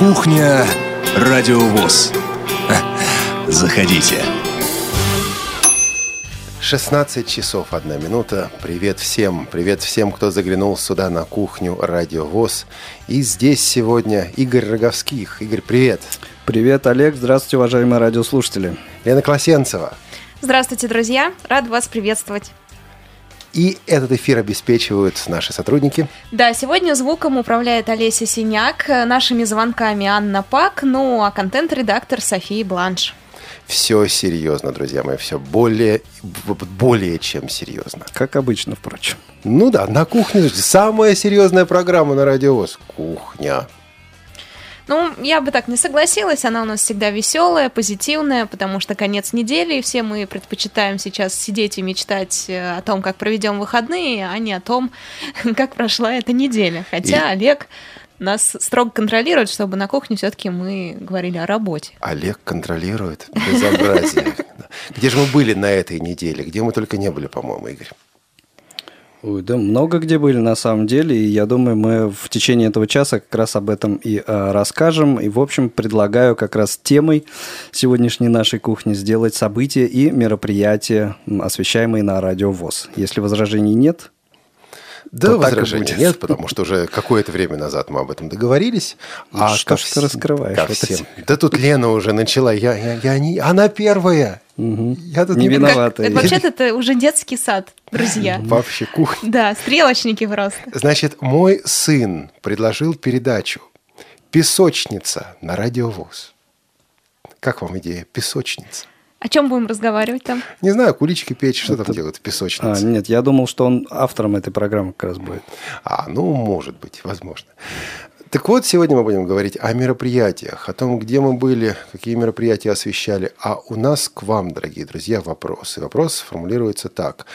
Кухня Радиовоз. Заходите. 16 часов 1 минута. Привет всем. Привет всем, кто заглянул сюда на кухню Радио ВОЗ. И здесь сегодня Игорь Роговских. Игорь, привет. Привет, Олег. Здравствуйте, уважаемые радиослушатели. Лена Класенцева. Здравствуйте, друзья. Рад вас приветствовать. И этот эфир обеспечивают наши сотрудники. Да, сегодня звуком управляет Олеся Синяк, нашими звонками Анна Пак, ну а контент-редактор София Бланш. Все серьезно, друзья мои, все более, более чем серьезно. Как обычно, впрочем. Ну да, на кухне самая серьезная программа на радиовоз. Кухня. Ну, я бы так не согласилась, она у нас всегда веселая, позитивная, потому что конец недели, и все мы предпочитаем сейчас сидеть и мечтать э, о том, как проведем выходные, а не о том, как прошла эта неделя. Хотя и... Олег нас строго контролирует, чтобы на кухне все-таки мы говорили о работе. Олег контролирует безобразие. Где же мы были на этой неделе? Где мы только не были, по-моему, Игорь? Ой, да много где были на самом деле, и я думаю, мы в течение этого часа как раз об этом и э, расскажем. И, в общем, предлагаю как раз темой сегодняшней нашей кухни сделать события и мероприятия, освещаемые на Радио ВОЗ. Если возражений нет, да, возражений нет, потому что уже какое-то время назад мы об этом договорились. Ну, а что ж ты раскрываешь? Ко всем. Да тут Лена уже начала. Я, я, я не... Она первая. Угу. Я тут не, не виновата. Вообще-то это уже детский сад, друзья. Вообще кухня. Да, стрелочники просто. Значит, мой сын предложил передачу «Песочница» на радиовоз. Как вам идея «Песочница»? О чем будем разговаривать там? Не знаю, кулички печь, что Это... там делают в песочнице? А, нет, я думал, что он автором этой программы как раз будет. А, ну, может быть, возможно. Так вот, сегодня мы будем говорить о мероприятиях, о том, где мы были, какие мероприятия освещали. А у нас к вам, дорогие друзья, вопрос. И вопрос формулируется так.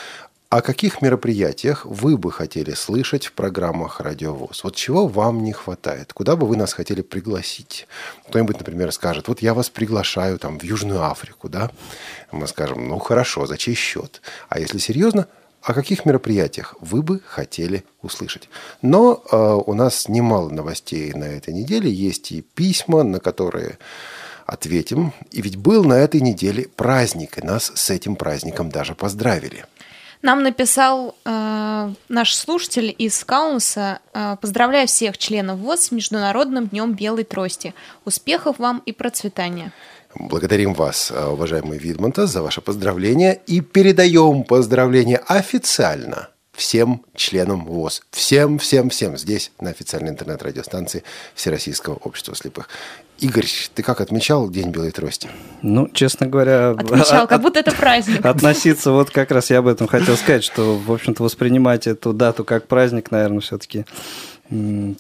О каких мероприятиях вы бы хотели слышать в программах «Радиовоз»? Вот чего вам не хватает? Куда бы вы нас хотели пригласить? Кто-нибудь, например, скажет, вот я вас приглашаю там, в Южную Африку, да? Мы скажем, ну хорошо, за чей счет? А если серьезно, о каких мероприятиях вы бы хотели услышать. Но э, у нас немало новостей на этой неделе. Есть и письма, на которые ответим. И ведь был на этой неделе праздник, и нас с этим праздником даже поздравили. Нам написал э, наш слушатель из Каунса. Э, Поздравляю всех членов ВОЗ с Международным днем Белой Трости. Успехов вам и процветания. Благодарим вас, э, уважаемый Видмонта, за ваше поздравление и передаем поздравления официально всем членам ВОЗ. Всем, всем, всем здесь, на официальной интернет-радиостанции Всероссийского общества слепых. Игорь, ты как отмечал День Белой Трости? Ну, честно говоря... Отмечал, как будто это праздник. Относиться, вот как раз я об этом хотел сказать, что, в общем-то, воспринимать эту дату как праздник, наверное, все-таки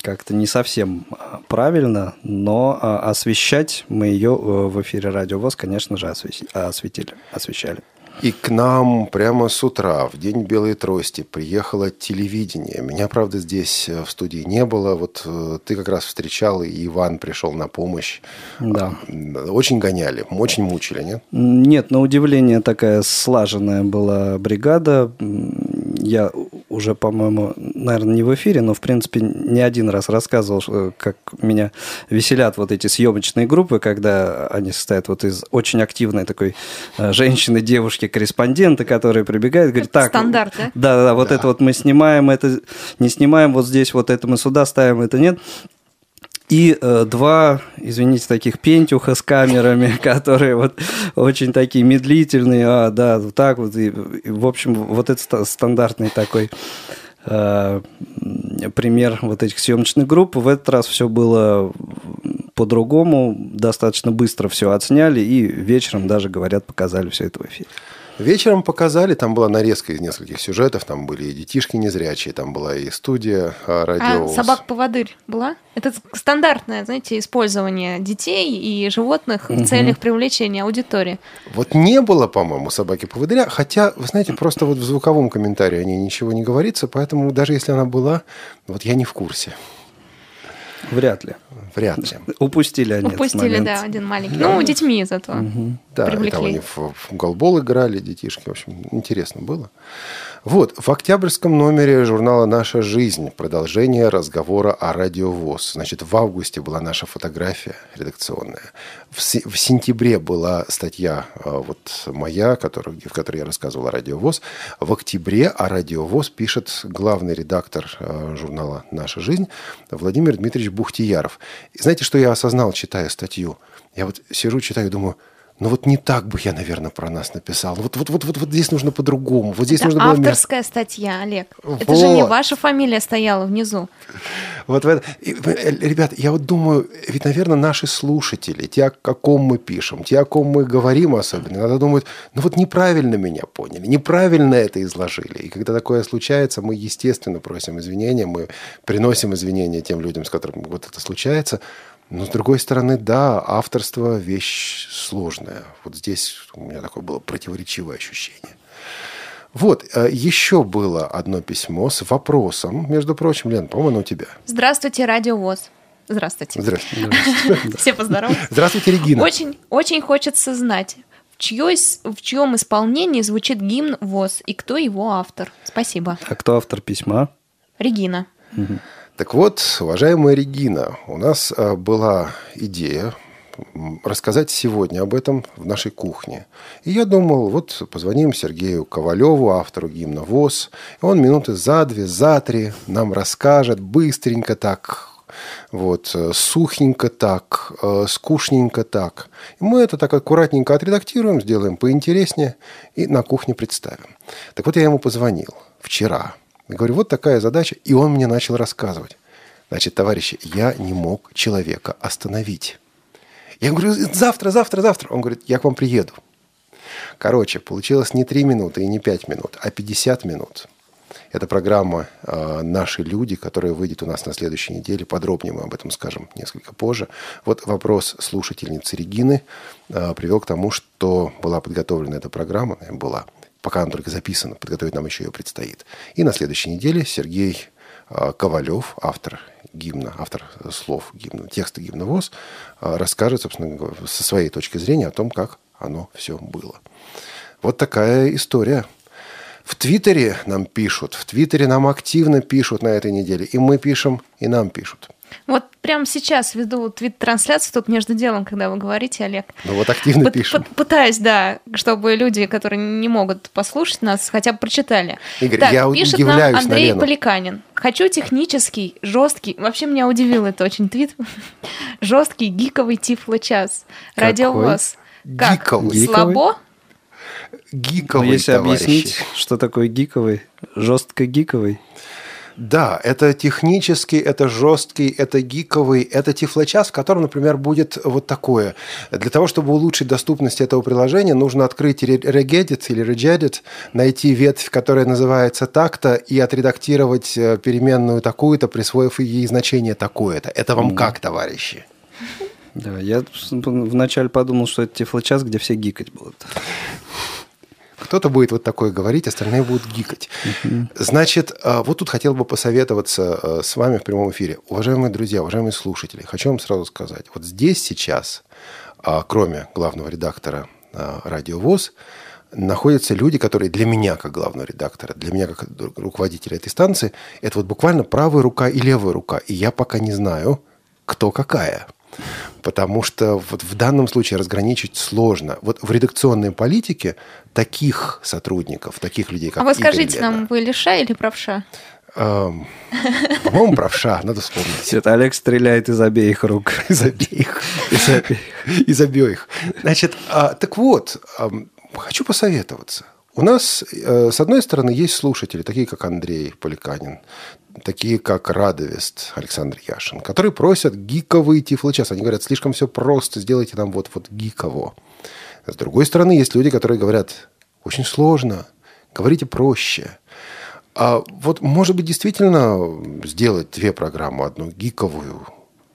как-то не совсем а, правильно, но а, освещать мы ее э, в эфире Радио ВОЗ, конечно же, осветили, освещали. И к нам прямо с утра, в день Белой Трости, приехало телевидение. Меня, правда, здесь э, в студии не было. Вот э, ты как раз встречал, и Иван пришел на помощь. Да. Очень гоняли, очень мучили, нет? Нет, на удивление такая слаженная была бригада. Я уже, по-моему, наверное, не в эфире, но, в принципе, не один раз рассказывал, как меня веселят вот эти съемочные группы, когда они состоят вот из очень активной такой э, женщины, девушки, корреспондента, которые прибегают, говорят, так... Стандарт, да? Да, да, вот да. это вот мы снимаем, это не снимаем, вот здесь вот это мы сюда ставим, это нет. И э, два, извините, таких пентюха с камерами, которые вот очень такие медлительные, а, да, вот так вот. И, и, в общем, вот это стандартный такой э, пример вот этих съемочных групп. В этот раз все было по-другому, достаточно быстро все отсняли, и вечером даже, говорят, показали все это в эфире. Вечером показали, там была нарезка из нескольких сюжетов, там были и детишки незрячие, там была и студия а, радио. А собак-поводырь была? Это стандартное, знаете, использование детей и животных угу. в целях привлечения аудитории. Вот не было, по-моему, собаки-поводыря, хотя, вы знаете, просто вот в звуковом комментарии о ней ничего не говорится, поэтому даже если она была, вот я не в курсе. Вряд ли. Вряд ли. Упустили они Упустили, да, один маленький. Ну, детьми зато. Да, и там Привлекли. они в, в голбол играли, детишки. В общем, интересно было. Вот, в октябрьском номере журнала «Наша жизнь» продолжение разговора о радиовоз. Значит, в августе была наша фотография редакционная. В, в сентябре была статья э, вот моя, которую, в которой я рассказывал о радиовоз. В октябре о радиовоз пишет главный редактор э, журнала «Наша жизнь» Владимир Дмитриевич Бухтияров. И знаете, что я осознал, читая статью? Я вот сижу, читаю, думаю, ну вот не так бы я, наверное, про нас написал. Вот, вот, вот, вот, вот здесь нужно по-другому. Вот здесь Это нужно было мягко. авторская статья, Олег. Это же не Вот. ваша фамилия стояла внизу. Вот в это- и, э, Ребят, я вот думаю, ведь, наверное, наши слушатели, те, о каком мы пишем, те, о ком мы говорим особенно, иногда думают, ну вот неправильно меня поняли, неправильно это изложили. И когда такое случается, мы, естественно, просим извинения, мы приносим извинения тем людям, с которыми вот это случается. Но, с другой стороны, да, авторство – вещь сложная. Вот здесь у меня такое было противоречивое ощущение. Вот, э, еще было одно письмо с вопросом, между прочим, Лен, по-моему, оно у тебя. Здравствуйте, Радио ВОЗ. Здравствуйте. Здравствуйте. Все поздоровались. Здравствуйте, Регина. Очень, очень хочется знать, в, чье, ис- в чьем исполнении звучит гимн ВОЗ и кто его автор. Спасибо. А кто автор письма? Регина. Так вот, уважаемая Регина, у нас э, была идея рассказать сегодня об этом в нашей кухне. И я думал, вот позвоним Сергею Ковалеву, автору гимна ВОЗ, и он минуты за две, за три нам расскажет быстренько так, вот, э, сухенько так, э, скучненько так. И мы это так аккуратненько отредактируем, сделаем поинтереснее и на кухне представим. Так вот, я ему позвонил вчера. Я говорю, вот такая задача. И он мне начал рассказывать. Значит, товарищи, я не мог человека остановить. Я говорю, завтра, завтра, завтра. Он говорит, я к вам приеду. Короче, получилось не 3 минуты и не 5 минут, а 50 минут. Это программа э, «Наши люди», которая выйдет у нас на следующей неделе. Подробнее мы об этом скажем несколько позже. Вот вопрос слушательницы Регины э, привел к тому, что была подготовлена эта программа, была, пока она только записана, подготовить нам еще ее предстоит. И на следующей неделе Сергей э, Ковалев, автор гимна, автор слов гимна, текста гимна ВОЗ, э, расскажет, собственно, со своей точки зрения о том, как оно все было. Вот такая история. В Твиттере нам пишут, в Твиттере нам активно пишут на этой неделе. И мы пишем, и нам пишут. Вот прямо сейчас веду твит-трансляцию тут между делом, когда вы говорите, Олег. Ну вот активно Пыт- пишем. пыт- Пытаюсь, да, чтобы люди, которые не могут послушать нас, хотя бы прочитали. Игорь, так, я пишет удивляюсь нам на Андрей Лену. Поликанин. Хочу технический, жесткий. Вообще меня удивил это очень твит. Жесткий гиковый тифло-час. Какой? Радиовоз. Как? Гиковый. Слабо? Ну, Гиковый, если товарищи. объяснить, что такое гиковый, жестко гиковый. Да, это технический, это жесткий, это гиковый, это тифлочас, в котором, например, будет вот такое. Для того, чтобы улучшить доступность этого приложения, нужно открыть Re- Regedit или Regedit, найти ветвь, которая называется так-то, и отредактировать э, переменную такую-то, присвоив ей значение такое-то. Это вам как, товарищи? Да, я вначале подумал, что это тифлочас, где все гикать будут. Кто-то будет вот такое говорить, остальные будут гикать. Значит, э, вот тут хотел бы посоветоваться э, с вами в прямом эфире. Уважаемые друзья, уважаемые слушатели, хочу вам сразу сказать. Вот здесь сейчас, а, кроме главного редактора а, «Радио ВОЗ», находятся люди, которые для меня, как главного редактора, для меня, как руководителя этой станции, это вот буквально правая рука и левая рука. И я пока не знаю, кто какая. Потому что вот в данном случае разграничить сложно. Вот в редакционной политике таких сотрудников, таких людей, как А вы Игорь скажите Лена, нам, вы левша или правша? эм, по-моему, правша, надо вспомнить. Это Олег стреляет из обеих рук. Из обеих. Из обеих. Из обеих. Значит, а, так вот, ам, хочу посоветоваться. У нас, э, с одной стороны, есть слушатели, такие как Андрей Поликанин, такие как Радовест Александр Яшин, которые просят гиковый тифлочас. Они говорят, слишком все просто, сделайте нам вот, вот гиково. С другой стороны, есть люди, которые говорят, очень сложно, говорите проще. А вот, может быть, действительно сделать две программы, одну гиковую,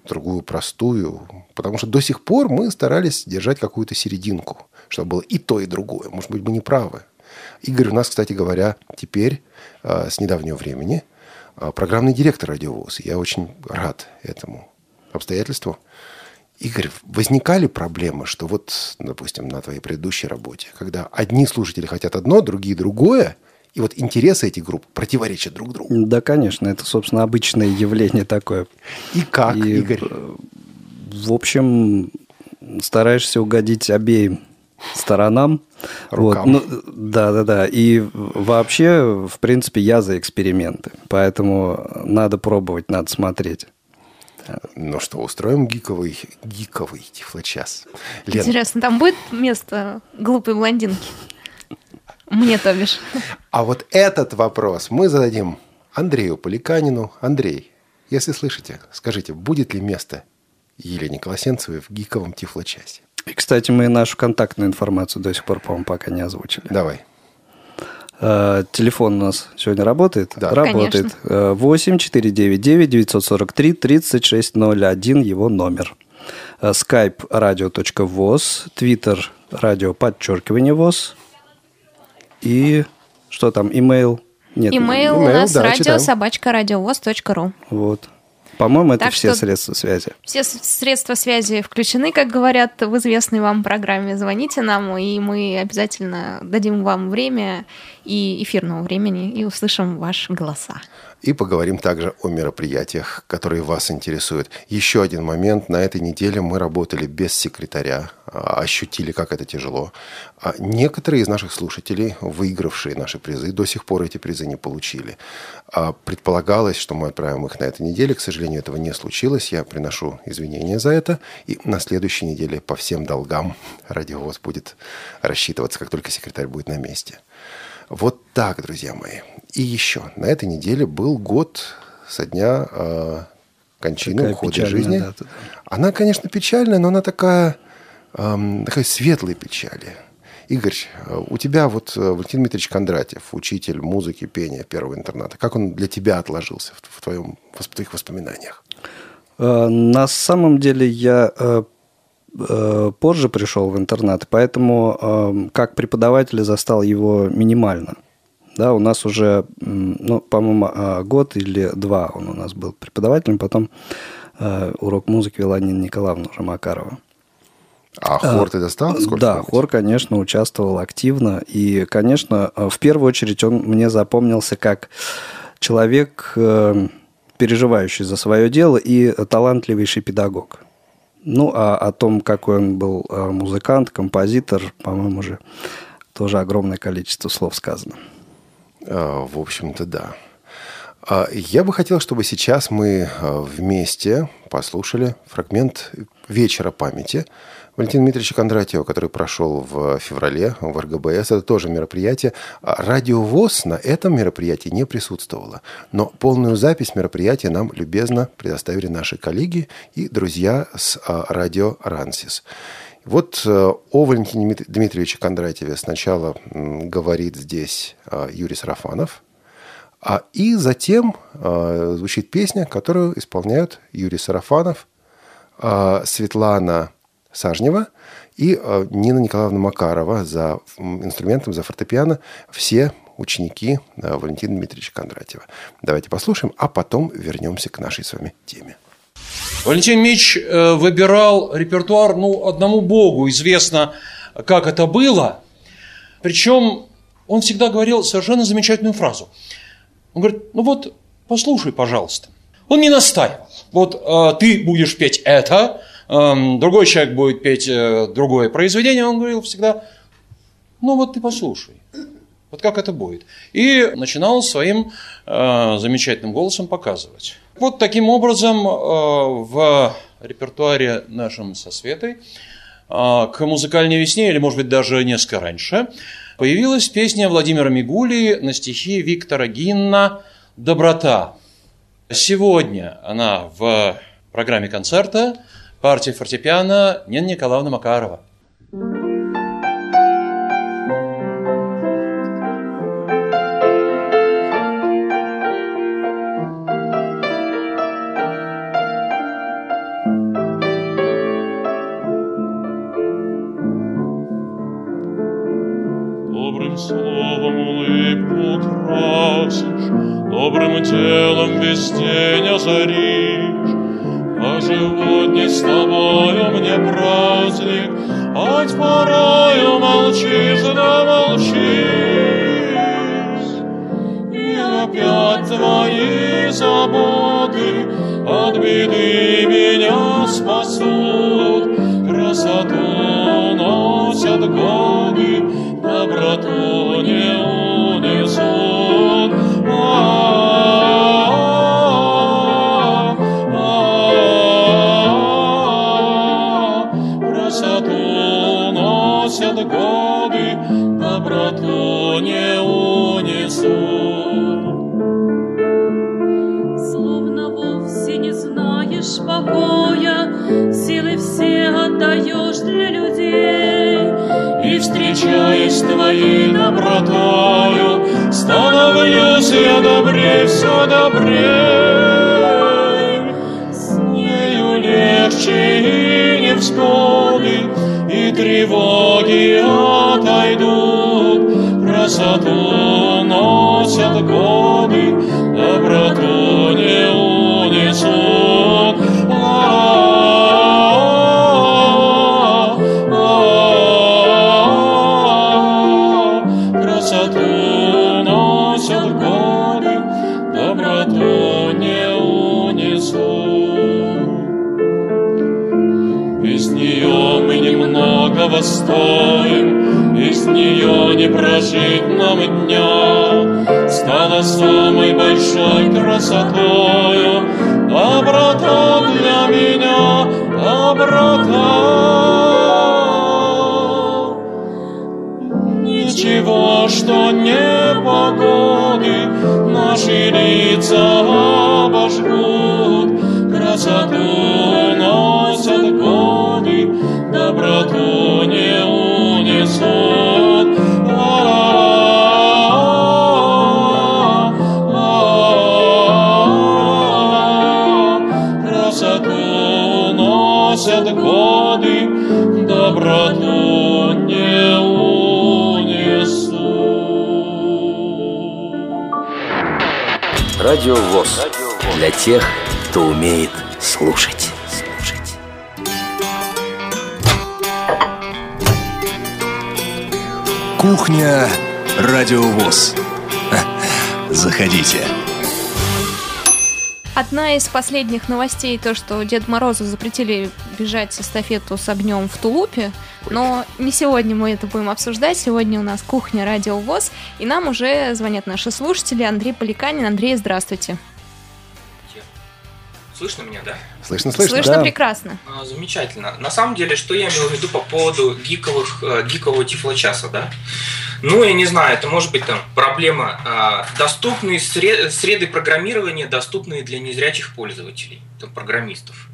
другую простую, потому что до сих пор мы старались держать какую-то серединку, чтобы было и то, и другое. Может быть, мы не правы. Игорь у нас, кстати говоря, теперь, а, с недавнего времени, а, программный директор радиовоз. Я очень рад этому. обстоятельству. Игорь, возникали проблемы, что вот, допустим, на твоей предыдущей работе, когда одни слушатели хотят одно, другие другое, и вот интересы этих групп противоречат друг другу. Да, конечно, это, собственно, обычное явление такое. И как, И, Игорь? В общем, стараешься угодить обеим сторонам. Рукам. Вот, ну, да, да, да. И вообще, в принципе, я за эксперименты. Поэтому надо пробовать, надо смотреть. Ну что, устроим гиковый, гиковый тифлочас. Лен, Интересно, там будет место глупой блондинки? Мне, то бишь. а вот этот вопрос мы зададим Андрею Поликанину. Андрей, если слышите, скажите, будет ли место Елене Колосенцевой в гиковом тифлочасе? И, кстати, мы нашу контактную информацию до сих пор, по-моему, пока не озвучили. Давай. Э, Телефон у нас сегодня работает? Да. Работает. Э, 8 499 943 3601 его номер. Э, Skype radio.voz, Twitter радио подчеркивание ВОЗ. И что там, имейл? Нет. Имейл у нас да, радио читаем. собачка радиовоз.ру. Вот. По-моему, это Так все средства связи. Все средства связи включены, как говорят в известной вам программе. Звоните нам, и мы обязательно дадим вам время и эфирного времени, и услышим ваши голоса. И поговорим также о мероприятиях, которые вас интересуют. Еще один момент. На этой неделе мы работали без секретаря, а, ощутили, как это тяжело. А Некоторые из наших слушателей, выигравшие наши призы, до сих пор эти призы не получили. А Предполагалось, что мы отправим их на этой неделе. К сожалению, этого не случилось. Я приношу извинения за это. И на следующей неделе по всем долгам радиовоз будет рассчитываться, как только секретарь будет на месте. Вот так, друзья мои. И еще, на этой неделе был год со дня э, кончины, Такая ухода жизни. дата, да. Она, конечно, печальная, но она такая, эм, такая светлой печали. Игорь, э, у тебя вот э, Валентин Дмитриевич Кондратьев, учитель музыки, пения первого интерната. Как он для тебя отложился в, твоем, в твоих воспоминаниях? Э, На самом деле я э, э, позже пришел в интернат, поэтому э, как преподаватель застал его минимально. Да, у нас уже, ну, по-моему, э, год или два он у нас был преподавателем, потом э, урок музыки вела Нина Николаевна уже Макарова. А хор ты достал? Сколько да, хор, конечно, участвовал активно. И, конечно, э, в первую очередь он мне запомнился как человек, э, переживающий за свое дело и талантливейший педагог. Ну, а о том, какой он был э, музыкант, композитор, по-моему, уже тоже огромное количество слов сказано. А, В общем-то, да. А, Я бы хотел, чтобы сейчас мы а, вместе послушали фрагмент «Вечера памяти» Валентина Дмитриевича Кондратьева, который прошел в феврале в РГБС. Это тоже мероприятие. А Радио ВОЗ на этом мероприятии не присутствовало. Но полную запись мероприятия нам любезно предоставили наши коллеги и друзья с а, радио «Рансис». Вот э, о Валентине Дмит- Дмитриевиче Кондратьеве сначала говорит здесь э, Юрий Сарафанов, а и затем звучит песня, которую исполняют Юрий Сарафанов, Светлана Сажнева и э, Нина Николаевна Макарова за инструментом, за фортепиано. Все ученики э, Валентина Дмитриевича Кондратьева. Давайте послушаем, а потом вернемся к нашей с вами теме. Валентин Мич э, выбирал репертуар, ну, одному Богу известно, как это было. Причем он всегда говорил совершенно замечательную фразу. Он говорит, ну вот, послушай, пожалуйста. Он не настаивал. Вот ты будешь петь это, другой человек будет петь э, другое произведение. Он говорил всегда, ну вот ты послушай. Вот как это будет. И начинал своим э, замечательным голосом показывать. Вот таким образом э, в репертуаре нашем со Светой к музыкальной весне, или может быть даже несколько раньше, появилась песня Владимира Мигули на стихи Виктора Гинна «Доброта». Сегодня она в программе концерта партии фортепиано Нина Николаевна Макарова. Добрым словом улыбку Добрым делом весь день озаришь. А сегодня с тобою мне праздник, Хоть порою молчишь да молчишь. И опять твои заботы От беды меня спасут. Красоту носят годы, Доброту встречаясь твоей добротою, Становлюсь я добрей, все добрей. С нею легче и невзгоды, И тревоги отойдут. Красоту носят годы, стоим, без нее не прожить нам дня. Стала самой большой красотою доброта для меня, доброта. Ничего, что не погоды Наши лица обожгут Красоту носят годы Доброту не унесут Красоту носят годы Доброту не унесут Радио ВОЗ. Для тех, кто умеет слушать. Кухня Радио ВОЗ. Заходите. Одна из последних новостей то, что Дед Морозу запретили бежать эстафету с огнем в Тулупе, но не сегодня мы это будем обсуждать. Сегодня у нас кухня Радио ВОЗ, и нам уже звонят наши слушатели. Андрей Поликанин. Андрей, здравствуйте. Слышно меня, да? Слышно, слышно. Слышно Да. прекрасно. А, Замечательно. На самом деле, что я имел в виду по поводу гиковых, э, гикового тифлочаса, да? Ну, я не знаю, это может быть там проблема а, доступные сре- среды программирования, доступные для незрячих пользователей, там, программистов.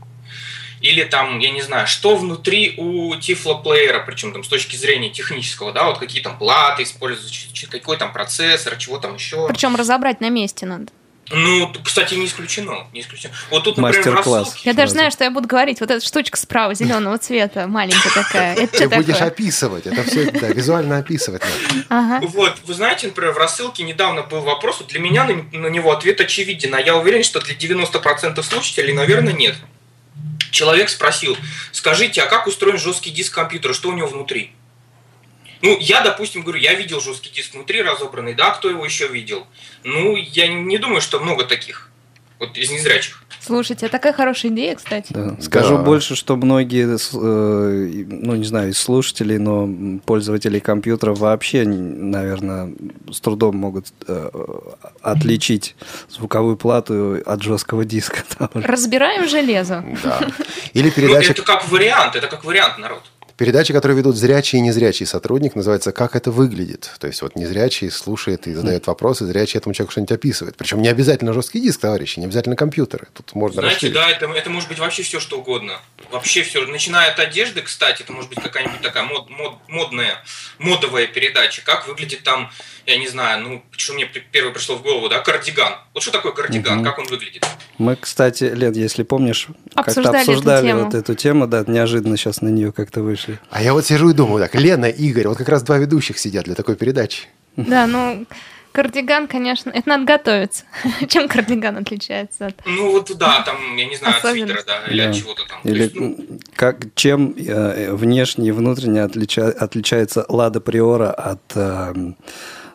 Или там, я не знаю, что внутри у тифлоплеера, причем там с точки зрения технического, да, вот какие там платы используются, какой там процессор, чего там еще. Причем разобрать на месте надо. Ну, кстати, не исключено, не исключено. Вот тут, например, Мастер-класс. Я даже знаю, что я буду говорить. Вот эта штучка справа, зеленого цвета, маленькая такая. Это Ты будешь такое? описывать. Это все да, визуально описывать надо. Ага. Вот, вы знаете, например, в рассылке недавно был вопрос, для меня на, на него ответ очевиден, а я уверен, что для 90% слушателей, наверное, нет. Человек спросил, скажите, а как устроен жесткий диск компьютера, что у него внутри? Ну, я, допустим, говорю, я видел жесткий диск внутри разобранный, да, кто его еще видел? Ну, я не думаю, что много таких, вот из незрячих. Слушайте, а такая хорошая идея, кстати. Да. Скажу Да. больше, что многие, э, ну не знаю, из слушателей, но пользователи компьютера вообще, наверное, с трудом могут э, отличить звуковую плату от жесткого диска. Разбираем железо. Да. Или Ну, передача, это как вариант, это как вариант, народ. Передача, которую ведут зрячий и незрячий сотрудник, называется «Как это выглядит». То есть вот незрячий слушает и задает вопросы, зрячий этому человеку что-нибудь описывает. Причем не обязательно жесткий диск, товарищи, не обязательно компьютеры. Тут можно Знаете, расширить. да, это, это может быть вообще все, что угодно. Вообще все. Начиная от одежды, кстати, это может быть какая-нибудь такая мод, мод- модная, модовая передача. Как выглядит там, я не знаю, ну, что мне первое пришло в голову, да, кардиган. Вот что такое кардиган, Мгм. как он выглядит? Мы, кстати, Лен, если помнишь, как-то Обсуждали эту тему. вот эту тему, да, неожиданно сейчас на нее как-то вышли. А я вот сижу и думаю, так, Лена, Игорь, вот как раз два ведущих сидят для такой передачи. Да, ну, Кардиган, конечно, это надо готовиться. Чем кардиган отличается от... Ну вот да, там, я не знаю, от свитера, да, или Да. от чего-то там. То Или есть, ну, как, чем э, внешне и внутренне отлича- отличается Лада Приора от, э,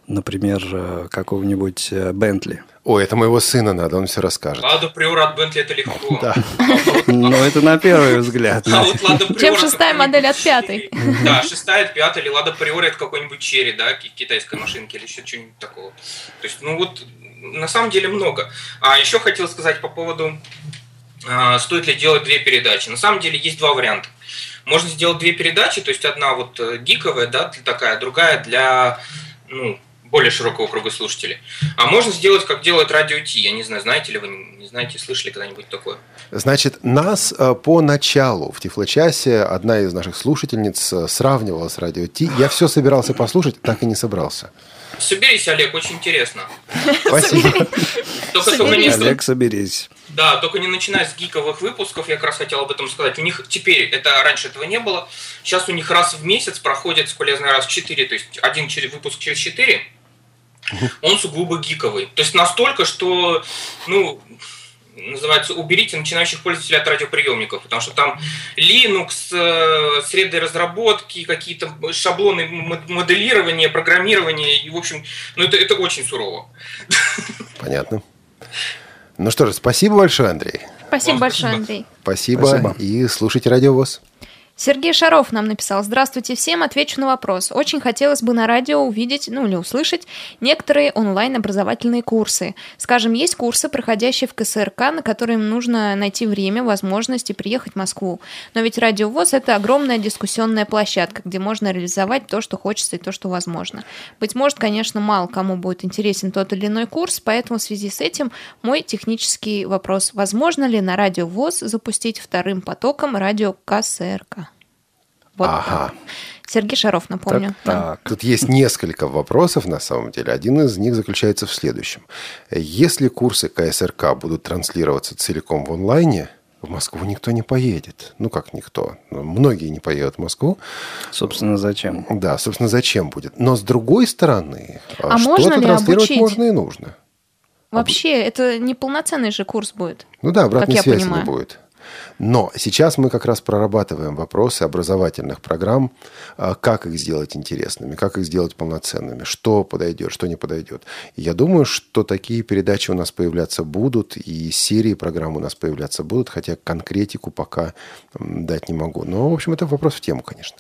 например, э, какого-нибудь э, Бентли? Ой, это моего сына надо, он все расскажет. Лада Приора от Бентли это легко. Да. Ну, это на первый взгляд. А вот Лада Чем шестая модель от пятой? Да, шестая от пятой, или Лада Приора от какой-нибудь черри, да, ки- китайской машинки или еще чего-нибудь такого. То есть, ну вот, на самом деле много. А еще хотел сказать по поводу, а, стоит ли делать две передачи. На самом деле есть два варианта. Можно сделать две передачи, то есть одна вот э, гиковая, да, для такая, другая для, ну, более широкого круга слушателей. А можно сделать, как делает Радио Ти. Я не знаю, знаете ли вы, не знаете, слышали когда-нибудь такое? Значит, нас э, по началу в Тифлочасе одна из наших слушательниц э, сравнивала с радио Ти. Я все собирался послушать, так и не собрался. Соберись, Олег, очень интересно. Спасибо. Только, только не, Олег, соберись. Да, только не начиная с гиковых выпусков, я как раз хотел об этом сказать. У них теперь, это раньше этого не было, сейчас у них раз в месяц проходит, сколько я знаю, раз в 4, то есть один через- выпуск через 4, он сугубо гиковый. То есть настолько, что, ну, называется, уберите начинающих пользователей от радиоприемников, потому что там Linux, э, среды разработки, какие-то шаблоны моделирования, программирования, и, в общем, ну, это, это очень сурово. Понятно. Ну что же, спасибо большое, Андрей. Спасибо Вам большое, спасибо. Андрей. Спасибо. Спасибо. И слушайте радиовоз. Сергей Шаров нам написал. Здравствуйте всем, отвечу на вопрос. Очень хотелось бы на радио увидеть, ну или услышать, некоторые онлайн-образовательные курсы. Скажем, есть курсы, проходящие в КСРК, на которые им нужно найти время, возможность и приехать в Москву. Но ведь радиовоз – это огромная дискуссионная площадка, где можно реализовать то, что хочется и то, что возможно. Быть может, конечно, мало кому будет интересен тот или иной курс, поэтому в связи с этим мой технический вопрос. Возможно ли на радиовоз запустить вторым потоком радио КСРК? Вот Ага. так. Сергей Шаров, напомню. Так, Да. так. Тут есть несколько вопросов на самом деле. Один из них заключается в следующем. Если курсы КСРК будут транслироваться целиком в онлайне, в Москву никто не поедет. Ну, как никто. Ну, Многие не поедут в Москву. Собственно, зачем? Да, собственно, зачем будет? Но с другой стороны, А что-то можно ли транслировать обучить? можно и нужно. Вообще, это не полноценный же курс будет. Ну да, обратной связи понимаю. не будет. Но сейчас мы как раз прорабатываем вопросы образовательных программ, а, как их сделать интересными, как их сделать полноценными, что подойдет, что не подойдет. Я думаю, что такие передачи у нас появляться будут, и серии программ у нас появляться будут, хотя конкретику пока дать не могу. Но, в общем, это вопрос в тему, конечно.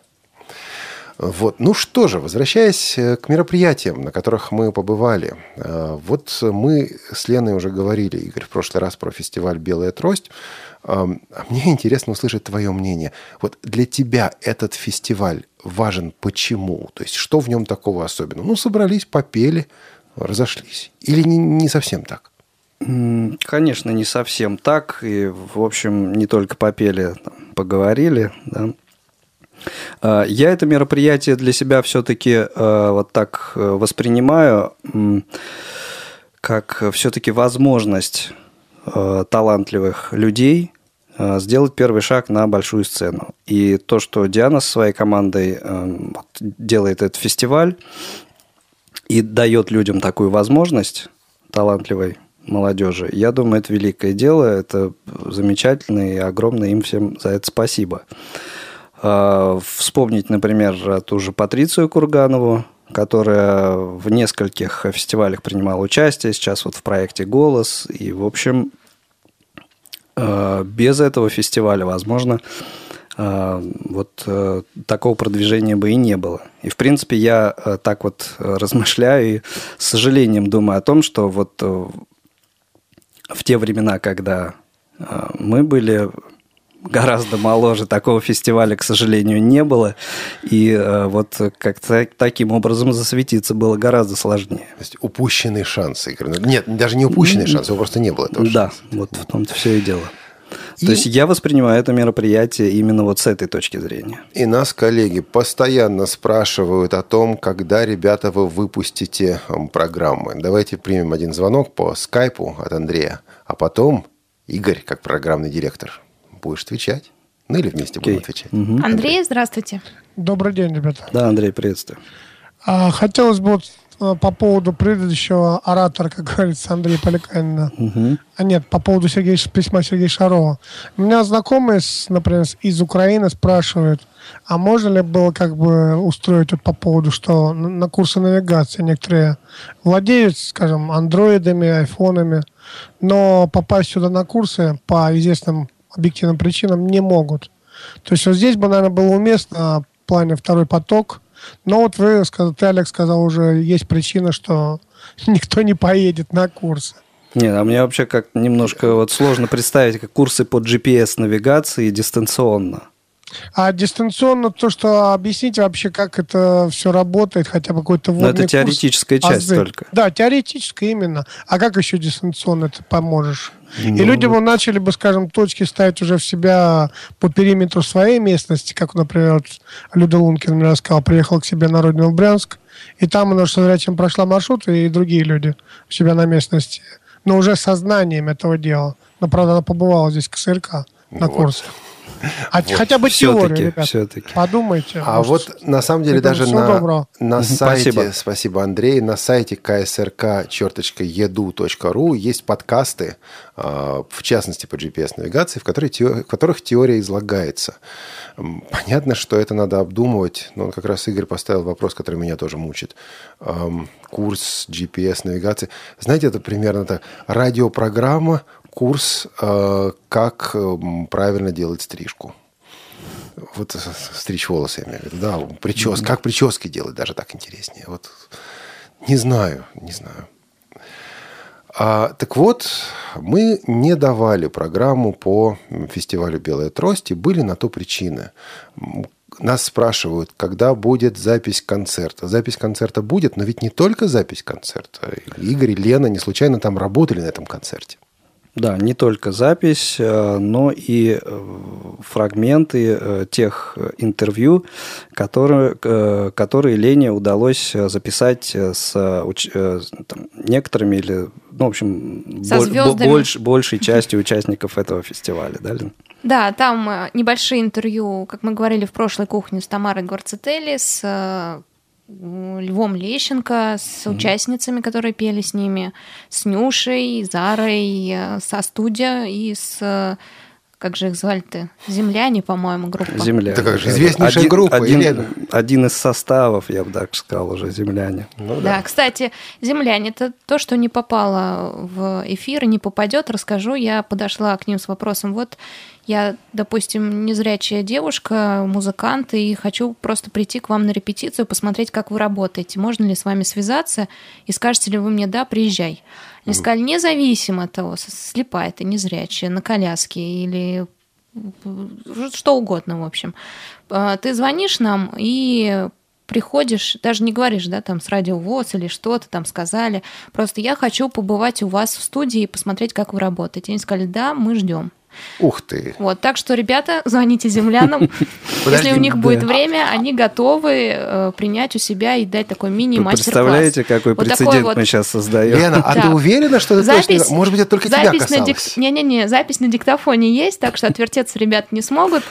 Вот. Ну что же, возвращаясь э, к мероприятиям, на которых мы побывали. Э, Вот мы с Леной уже говорили, Игорь, в прошлый раз про фестиваль «Белая трость». Эм, А мне интересно услышать твое мнение. Вот для тебя этот фестиваль важен почему? То есть что в нем такого особенного? Ну, собрались, попели, разошлись. Или не, не совсем так? Конечно, не совсем так. И, в общем, не только попели, там, поговорили. Да. А, Я это мероприятие для себя все-таки вот так э, воспринимаю, как все-таки возможность э, талантливых людей э, сделать первый шаг на большую сцену. И то, что Диана со своей командой э, делает этот фестиваль и дает людям такую возможность талантливой молодежи, я думаю, это великое дело, это замечательно и огромное им всем за это спасибо. А, Вспомнить, например, ту же Патрицию Курганову, которая в нескольких фестивалях принимала участие, сейчас вот в проекте «Голос». И, в общем, э, без этого фестиваля, возможно, э, вот э, такого продвижения бы и не было. И, в принципе, я э, так вот э, размышляю и с сожалением думаю о том, что вот э, в те времена, когда э, мы были гораздо моложе, такого фестиваля, к сожалению, не было. И э, вот как-то таким образом засветиться было гораздо сложнее. То есть упущенный шанс, Игорь. Ну, Нет, даже не упущенный шанс, его просто не было. этого Да, шанса. вот в том-то все и дело. И- То есть я воспринимаю это мероприятие именно вот с этой точки зрения. И нас коллеги постоянно спрашивают о том, когда, ребята, вы выпустите м, программы. Давайте примем один звонок по скайпу от Андрея, а потом Игорь, как программный директор, будешь отвечать. Ну или вместе будем Окей. отвечать. Андрей, здравствуйте. Добрый день, ребята. Да, Андрей, приветствую. А, хотелось бы вот э, по поводу предыдущего оратора, как говорится, Андрея Поликанина. Мгм. А нет, по поводу Сергея, письма Сергея Шарова. У меня знакомые, с, например, из Украины спрашивают, а можно ли было как бы устроить вот по поводу, что на, на курсы навигации некоторые владеют, скажем, андроидами, айфонами, но попасть сюда на курсы по известным объективным причинам не могут. То есть вот здесь бы, наверное, было уместно в плане второй поток. Но вот вы, ты, Олег, сказал уже, есть причина, что никто не поедет на курсы. Нет, а мне вообще как немножко вот сложно представить, как курсы по GPS-навигации дистанционно. А дистанционно то, что объясните вообще, как это все работает, хотя бы какой-то Но вводный Ну, это курс, теоретическая часть азы. только. Да, теоретическая именно. А как еще дистанционно ты поможешь? Ну, И люди бы начали бы, скажем, точки ставить уже в себя по периметру своей местности, как, например, вот Люда Лункин мне рассказал, приехал к себе на родину в Брянск, и там она что зрячим прошла маршрут, и другие люди у себя на местности, но уже сознанием этого дела. Но, правда, она побывала здесь в КСРК на Вот. А хотя бы теорию, Все-таки, ребят. все-таки. Подумайте. А может, вот на самом деле даже на, доброго. на сайте, спасибо. спасибо. Андрей, на сайте ksrk.edu.ru есть подкасты, а, в частности по GPS-навигации, в, которой в которых теория излагается. Понятно, что это надо обдумывать, но как раз Игорь поставил вопрос, который меня тоже мучит. Курс GPS-навигации. Знаете, это примерно так. Радиопрограмма, курс, а, как м, правильно делать стрижку. Вот с- стричь волосы, я имею в виду. Да, причес, как прически делать, даже так интереснее. Вот не знаю, не знаю. А, так вот, мы не давали программу по фестивалю «Белая трость» и были на то причины. Нас спрашивают, когда будет запись концерта. Запись концерта будет, но ведь не только запись концерта. Игорь и Лена не случайно там работали на этом концерте. Да, не только запись, э, но и э, фрагменты э, тех интервью, которые, которые Лене удалось записать с там, некоторыми или, ну, в общем, Со боль- звездами. больш- большей частью участников этого фестиваля, да, Лен? Да, там небольшие интервью, как мы говорили в прошлой кухне, с Тамарой Гварцетели, с Львом Лещенко, с участницами, которые пели с ними, с Нюшей, Зарой, э, со студия и с... э, Как же их звали-то? Земляне, по-моему, группа. Земляне. Это как же да. известнейшая Один- группа, Один, Елена. один из составов, я бы так сказал, уже земляне. Ну Да, кстати, земляне это то, что не попало в эфир и не попадет. Расскажу. Я подошла к ним с вопросом: вот я, допустим, незрячая девушка, музыкант, и хочу просто прийти к вам на репетицию, посмотреть, как вы работаете. Можно ли с вами связаться? И скажете ли вы мне, да, приезжай. Они сказали, независимо от того, слепая ты, незрячая, на коляске или что угодно, в общем. А, Ты звонишь нам и приходишь, даже не говоришь, да, там с радио ВОЗ или что-то там сказали, просто я хочу побывать у вас в студии и посмотреть, как вы работаете. Они сказали, да, мы ждем. Ух ты. Вот, так что, ребята, звоните землянам. Если у них будет время, они готовы э, принять у себя и дать такой мини-мастер-класс. представляете, какой Вот прецедент вот мы сейчас создаем? Лена, а ты уверена, что это точно? Может быть, это только тебя касалось? Не-не-не, запись на диктофоне есть, так что отвертеться ребят не смогут.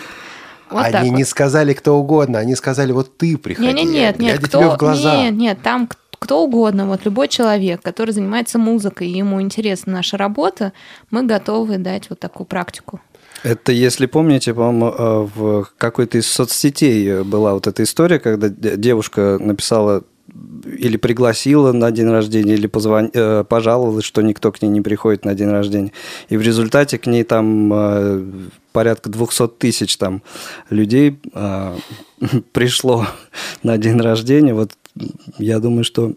Вот они вот. не сказали кто угодно, они сказали, вот ты приходи. Не, не, нет, нет, глядя кто, тебе в глаза. нет, нет, там кто угодно, вот любой человек, который занимается музыкой, ему интересна наша работа, мы готовы дать вот такую практику. Это, если помните, по-моему, э, в какой-то из соцсетей была вот эта история, когда девушка написала или пригласила на день рождения, или позвон... э, пожаловалась, что никто к ней не приходит на день рождения. И в результате к ней там э, порядка 200 тысяч там людей пришло на день рождения. Вот я думаю, что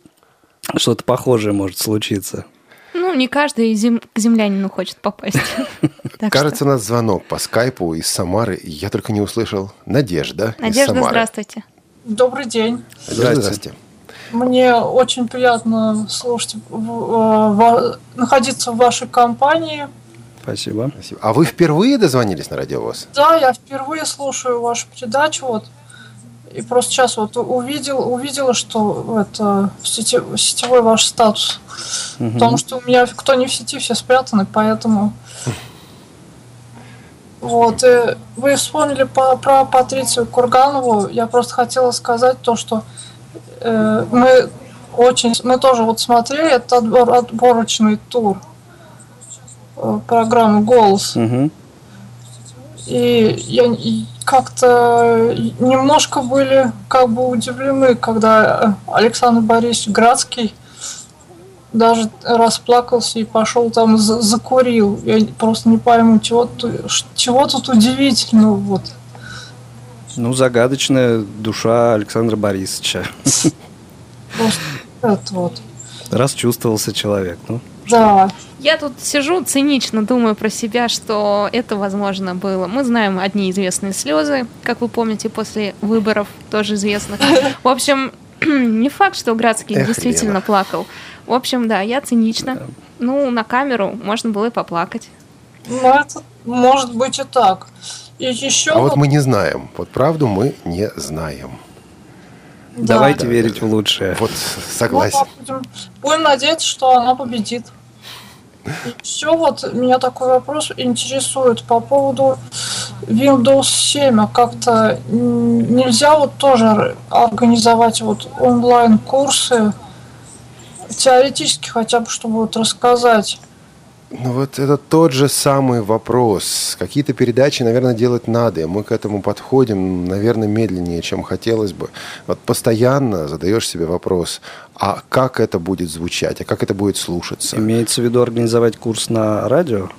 что-то похожее может случиться. Ну, не каждый зем- к землянину хочет попасть. Кажется, у нас звонок по скайпу из Самары. Я только не услышал. Надежда Надежда, Самары. здравствуйте. Добрый день. Здрасте. Мне очень приятно слушать, э, находиться в вашей компании. Спасибо. Спасибо. А вы впервые дозвонились на радиовоз? Да, я впервые слушаю вашу передачу, вот, и просто сейчас вот увидел, увидела, что это сети- сетевой ваш статус. Потому что у меня кто не в сети, все спрятаны, поэтому... Вот, и вы вспомнили по- про Патрицию Курганову. Я просто хотела сказать то, что э, мы очень... Мы тоже вот смотрели этот отбор, отборочный тур э, программы «Голос». Мгм. И я и как-то немножко были как бы удивлены, когда э, Александр Борисович Градский даже расплакался и пошел там за- закурил. Я просто не пойму, чего, чего тут удивительного. Вот. Ну, загадочная душа Александра Борисовича. Просто это вот. Расчувствовался человек. Ну, Да. Я тут сижу, цинично думаю про себя, что это возможно было. Мы знаем одни известные слезы, как вы помните, после выборов тоже известных. В общем, не факт, что Градский Эх, действительно Лена. плакал. В общем, да, я цинично. Ну, на камеру можно было и поплакать. Ну, это может быть и так. И еще А вот мы не знаем. Вот правду мы не знаем. Да. давайте верить в лучшее. Вот согласен. Ну, будем, будем надеяться, что она победит. Еще вот меня такой вопрос интересует по поводу Windows 7. А как-то нельзя вот тоже организовать вот онлайн-курсы теоретически хотя бы, чтобы вот рассказать. Ну вот это тот же самый вопрос. Какие-то передачи, наверное, делать надо. и Мы к этому подходим, наверное, медленнее, чем хотелось бы. Вот постоянно задаешь себе вопрос, а как это будет звучать, а как это будет слушаться? Имеется в виду организовать курс на радио?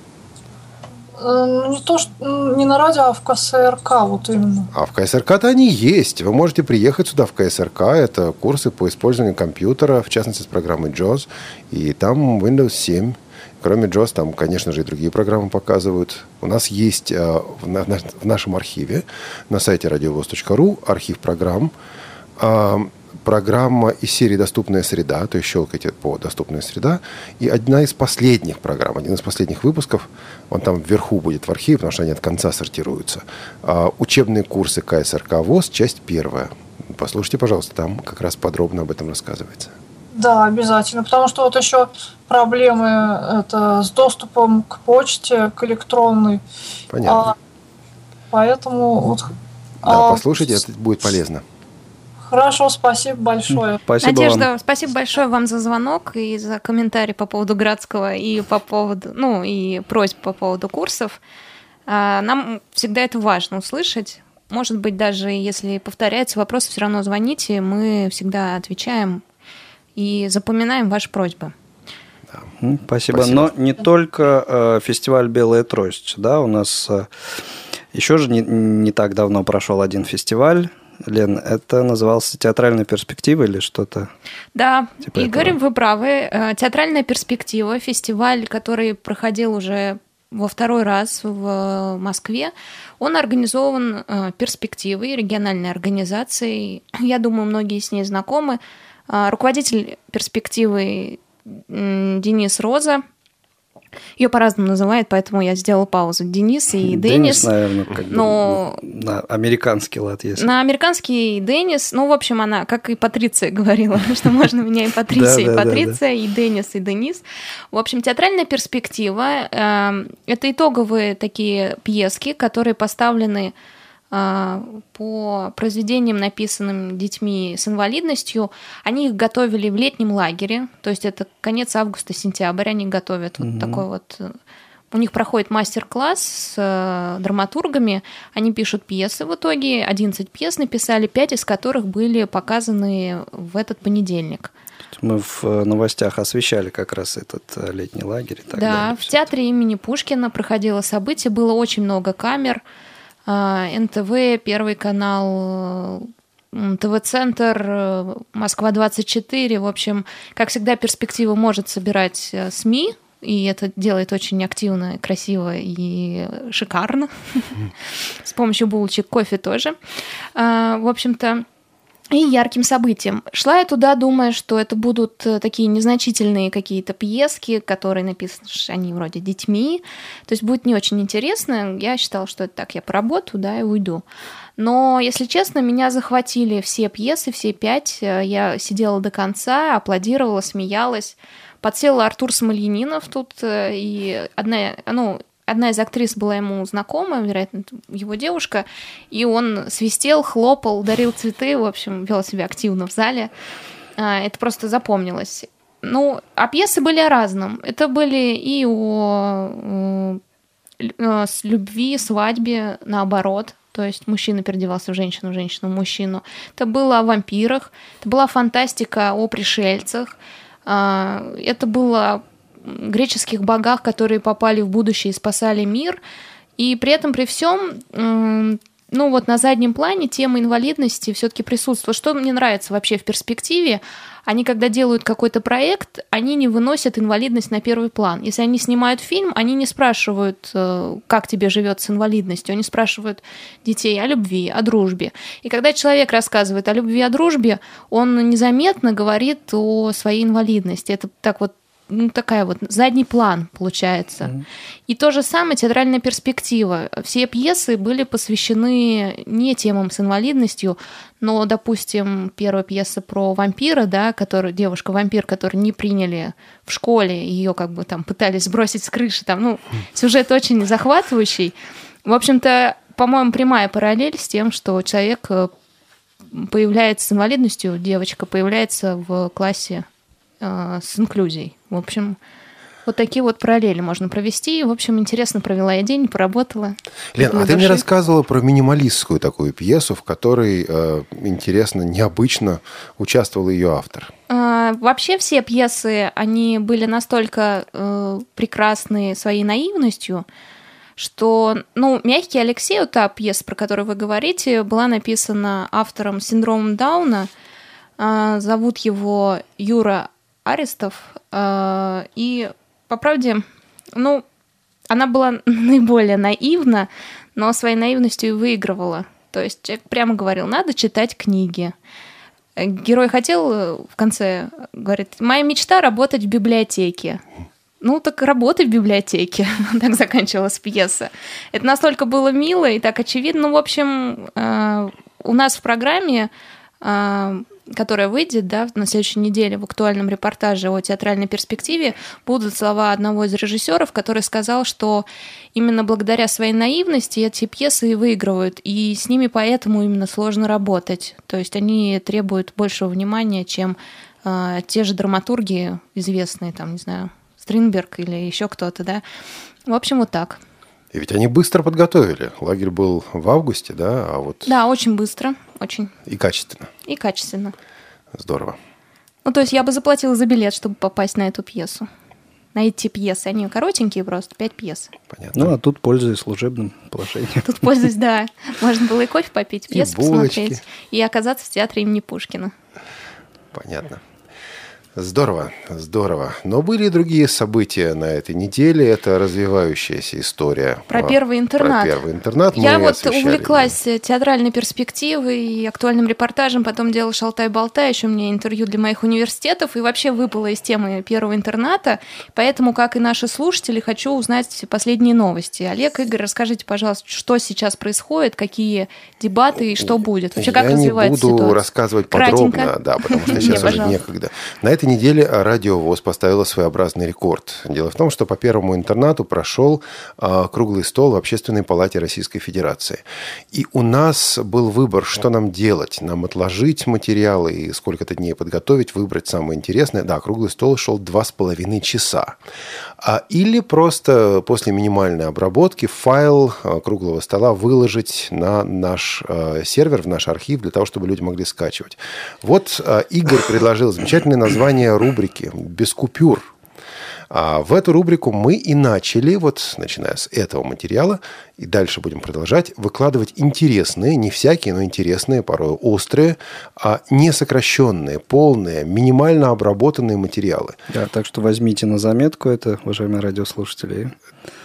Э, Не то, что не на радио, а в КСРК вот именно. А в КСРК-то они есть. Вы можете приехать сюда в КСРК. Это курсы по использованию компьютера, в частности, с программой JAWS. И там Windows 7. Кроме JAWS, там, конечно же, и другие программы показывают. У нас есть э, в нашем архиве на сайте radiovoz.ru архив программ. А, программа из серии «Доступная среда», то есть щелкайте по «Доступная среда». И одна из последних программ, один из последних выпусков, он там вверху будет в архиве, потому что они от конца сортируются. А, Учебные курсы КСРК ВОЗ, часть первая. Послушайте, пожалуйста, там как раз подробно об этом рассказывается. Да, обязательно. Потому что вот еще проблемы это с доступом к почте, к электронной. Понятно. А, поэтому вот. да, а, послушайте, это будет полезно. Хорошо, спасибо большое. Спасибо Надежда, вам. спасибо большое вам за звонок и за комментарий по поводу Градского и по поводу, ну, и просьб по поводу курсов. А, Нам всегда это важно услышать. Может быть, даже если повторяется вопрос, все равно звоните, мы всегда отвечаем и запоминаем ваши просьбы. М, Спасибо. Спасибо. Но не только э, фестиваль «Белая трость», да, у нас э, еще же не, не так давно прошел один фестиваль. Лен, это назывался «Театральная перспектива» или что-то? Да, Типа Игорь, этого. вы правы. Э, Театральная перспектива, фестиваль, который проходил уже во второй раз в Москве, он организован э, перспективой, региональной организацией. Я думаю, многие с ней знакомы. А, Руководитель перспективы Денис Роза. Ее по-разному называют, поэтому я сделала паузу. Денис и Денис. наверное, как бы но- на американский лад есть. На американский Деннис, ну, в общем, она, как и Патриция говорила, что можно меня и Патриция, и. Патриция, и Деннис, и Денис. В общем, театральная перспектива э, – это итоговые такие пьески, которые поставлены по произведениям, написанным детьми с инвалидностью. Они их готовили в летнем лагере, то есть это конец августа-сентябрь, они готовят вот такой вот э, у них проходит мастер-класс с э, драматургами. Они пишут пьесы в итоге. 11 пьес написали, 5 из которых были показаны в этот понедельник. Мы в э, новостях освещали как раз этот летний лагерь. И так да, далее. в театре имени Пушкина проходило событие. Было очень много камер. А, НТВ, Первый канал, ТВ-центр, э, Москва-24. В общем, как всегда, перспектива может собирать э, СМИ, и это делает очень активно, красиво и шикарно. С помощью булочек кофе тоже. А, В общем-то, и ярким событием. Шла я туда, думая, что это будут э, такие незначительные какие-то пьески, которые написаны, они вроде детьми. То есть будет не очень интересно. Я считала, что это так, я поработаю, да, и уйду. Но, если честно, меня захватили все пьесы, все пять. Э, Я сидела до конца, аплодировала, смеялась. Подсел Артур Смольянинов тут, э, и одна, ну, одна из актрис была ему знакома, вероятно, его девушка, и он свистел, хлопал, дарил цветы, в общем, вел себя активно в зале. А, Это просто запомнилось. Ну, а пьесы были о разном. Это были и о э, э, с любви, свадьбе, наоборот. То есть мужчина переодевался в женщину, женщина в мужчину. Это было о вампирах, это была фантастика о пришельцах. А, Это было греческих богах, которые попали в будущее и спасали мир. И при этом, при всем, ну вот на заднем плане тема инвалидности все-таки присутствует. Что мне нравится вообще в перспективе, они когда делают какой-то проект, они не выносят инвалидность на первый план. Если они снимают фильм, они не спрашивают, э, как тебе живет с инвалидностью, они спрашивают детей о любви, о дружбе. И когда человек рассказывает о любви, о дружбе, он незаметно говорит о своей инвалидности. Это так вот ну, такая вот задний план получается. И то же самое театральная перспектива. Все пьесы были посвящены не темам с инвалидностью, но, допустим, первая пьеса про вампира, да, который девушка-вампир, которую не приняли в школе, ее как бы там пытались сбросить с крыши, там, ну, сюжет очень захватывающий. В общем-то, по-моему, прямая параллель с тем, что человек э, появляется с инвалидностью, девочка появляется в классе э, с инклюзией. В общем, вот такие вот параллели можно провести. В общем, интересно провела я день, поработала. Лен, а ты мне души. рассказывала про минималистскую такую пьесу, в которой, э, интересно, необычно участвовал ее автор. А, Вообще все пьесы, они были настолько э, прекрасны своей наивностью, что, ну, «Мягкий Алексей», вот та пьеса, про которую вы говорите, была написана автором синдромом Дауна. А, Зовут его Юра Арестов. А, И, по правде, ну, она была наиболее наивна, но своей наивностью и выигрывала. То есть человек прямо говорил, надо читать книги. Э, Герой хотел э, в конце, говорит, моя мечта работать в библиотеке. Ну, так работай в библиотеке. так заканчивалась пьеса. Это настолько было мило и так очевидно. Ну, в общем, э, у нас в программе, э, которая выйдет да, на следующей неделе в актуальном репортаже о театральной перспективе, будут слова одного из режиссеров, который сказал, что именно благодаря своей наивности эти пьесы и выигрывают, и с ними поэтому именно сложно работать. То есть они требуют большего внимания, чем э, те же драматурги известные, там, не знаю, Стринберг или еще кто-то, да. В общем, вот так. И ведь они быстро подготовили. Лагерь был в августе, да, а вот Да, очень быстро, очень и качественно. и качественно. Здорово. Ну, то есть я бы заплатила за билет, чтобы попасть на эту пьесу. На эти пьесы. Они коротенькие просто, пять пьес. Понятно. Ну, а тут пользуюсь служебным положением. Тут пользуюсь, да. Можно было и кофе попить, булочки. посмотреть. И оказаться в театре имени Пушкина. Понятно. Здорово, здорово. Но были и другие события на этой неделе. Это развивающаяся история. Про первый интернат. Про первый интернат. Я вот освещали. увлеклась театральной перспективой и актуальным репортажем, потом делала шалтай-болтай, еще у меня интервью для моих университетов, и вообще выпала из темы первого интерната. Поэтому, как и наши слушатели, хочу узнать последние новости. Олег, Игорь, расскажите, пожалуйста, что сейчас происходит, какие дебаты и что будет? Вообще, как Я не развивается буду ситуация? рассказывать Кратенько. подробно, да, потому что Не, сейчас уже некогда. На этой неделе Радио ВОЗ поставила своеобразный рекорд. Дело в том, что по первому интернату прошел а, круглый стол в Общественной палате Российской Федерации. И у нас был выбор, что нам делать. Нам отложить материалы и сколько-то дней подготовить, выбрать самое интересное. Да, круглый стол шел два с половиной часа. А, или просто после минимальной обработки файл а, круглого стола выложить на наш а, сервер, в наш архив, для того, чтобы люди могли скачивать. Вот Игорь предложил замечательное название рубрики «Без купюр». А в эту рубрику мы и начали, вот начиная с этого материала, и дальше будем продолжать, выкладывать интересные, не всякие, но интересные, порой острые, а не сокращенные, полные, минимально обработанные материалы. Да, так что возьмите на заметку это, уважаемые радиослушатели.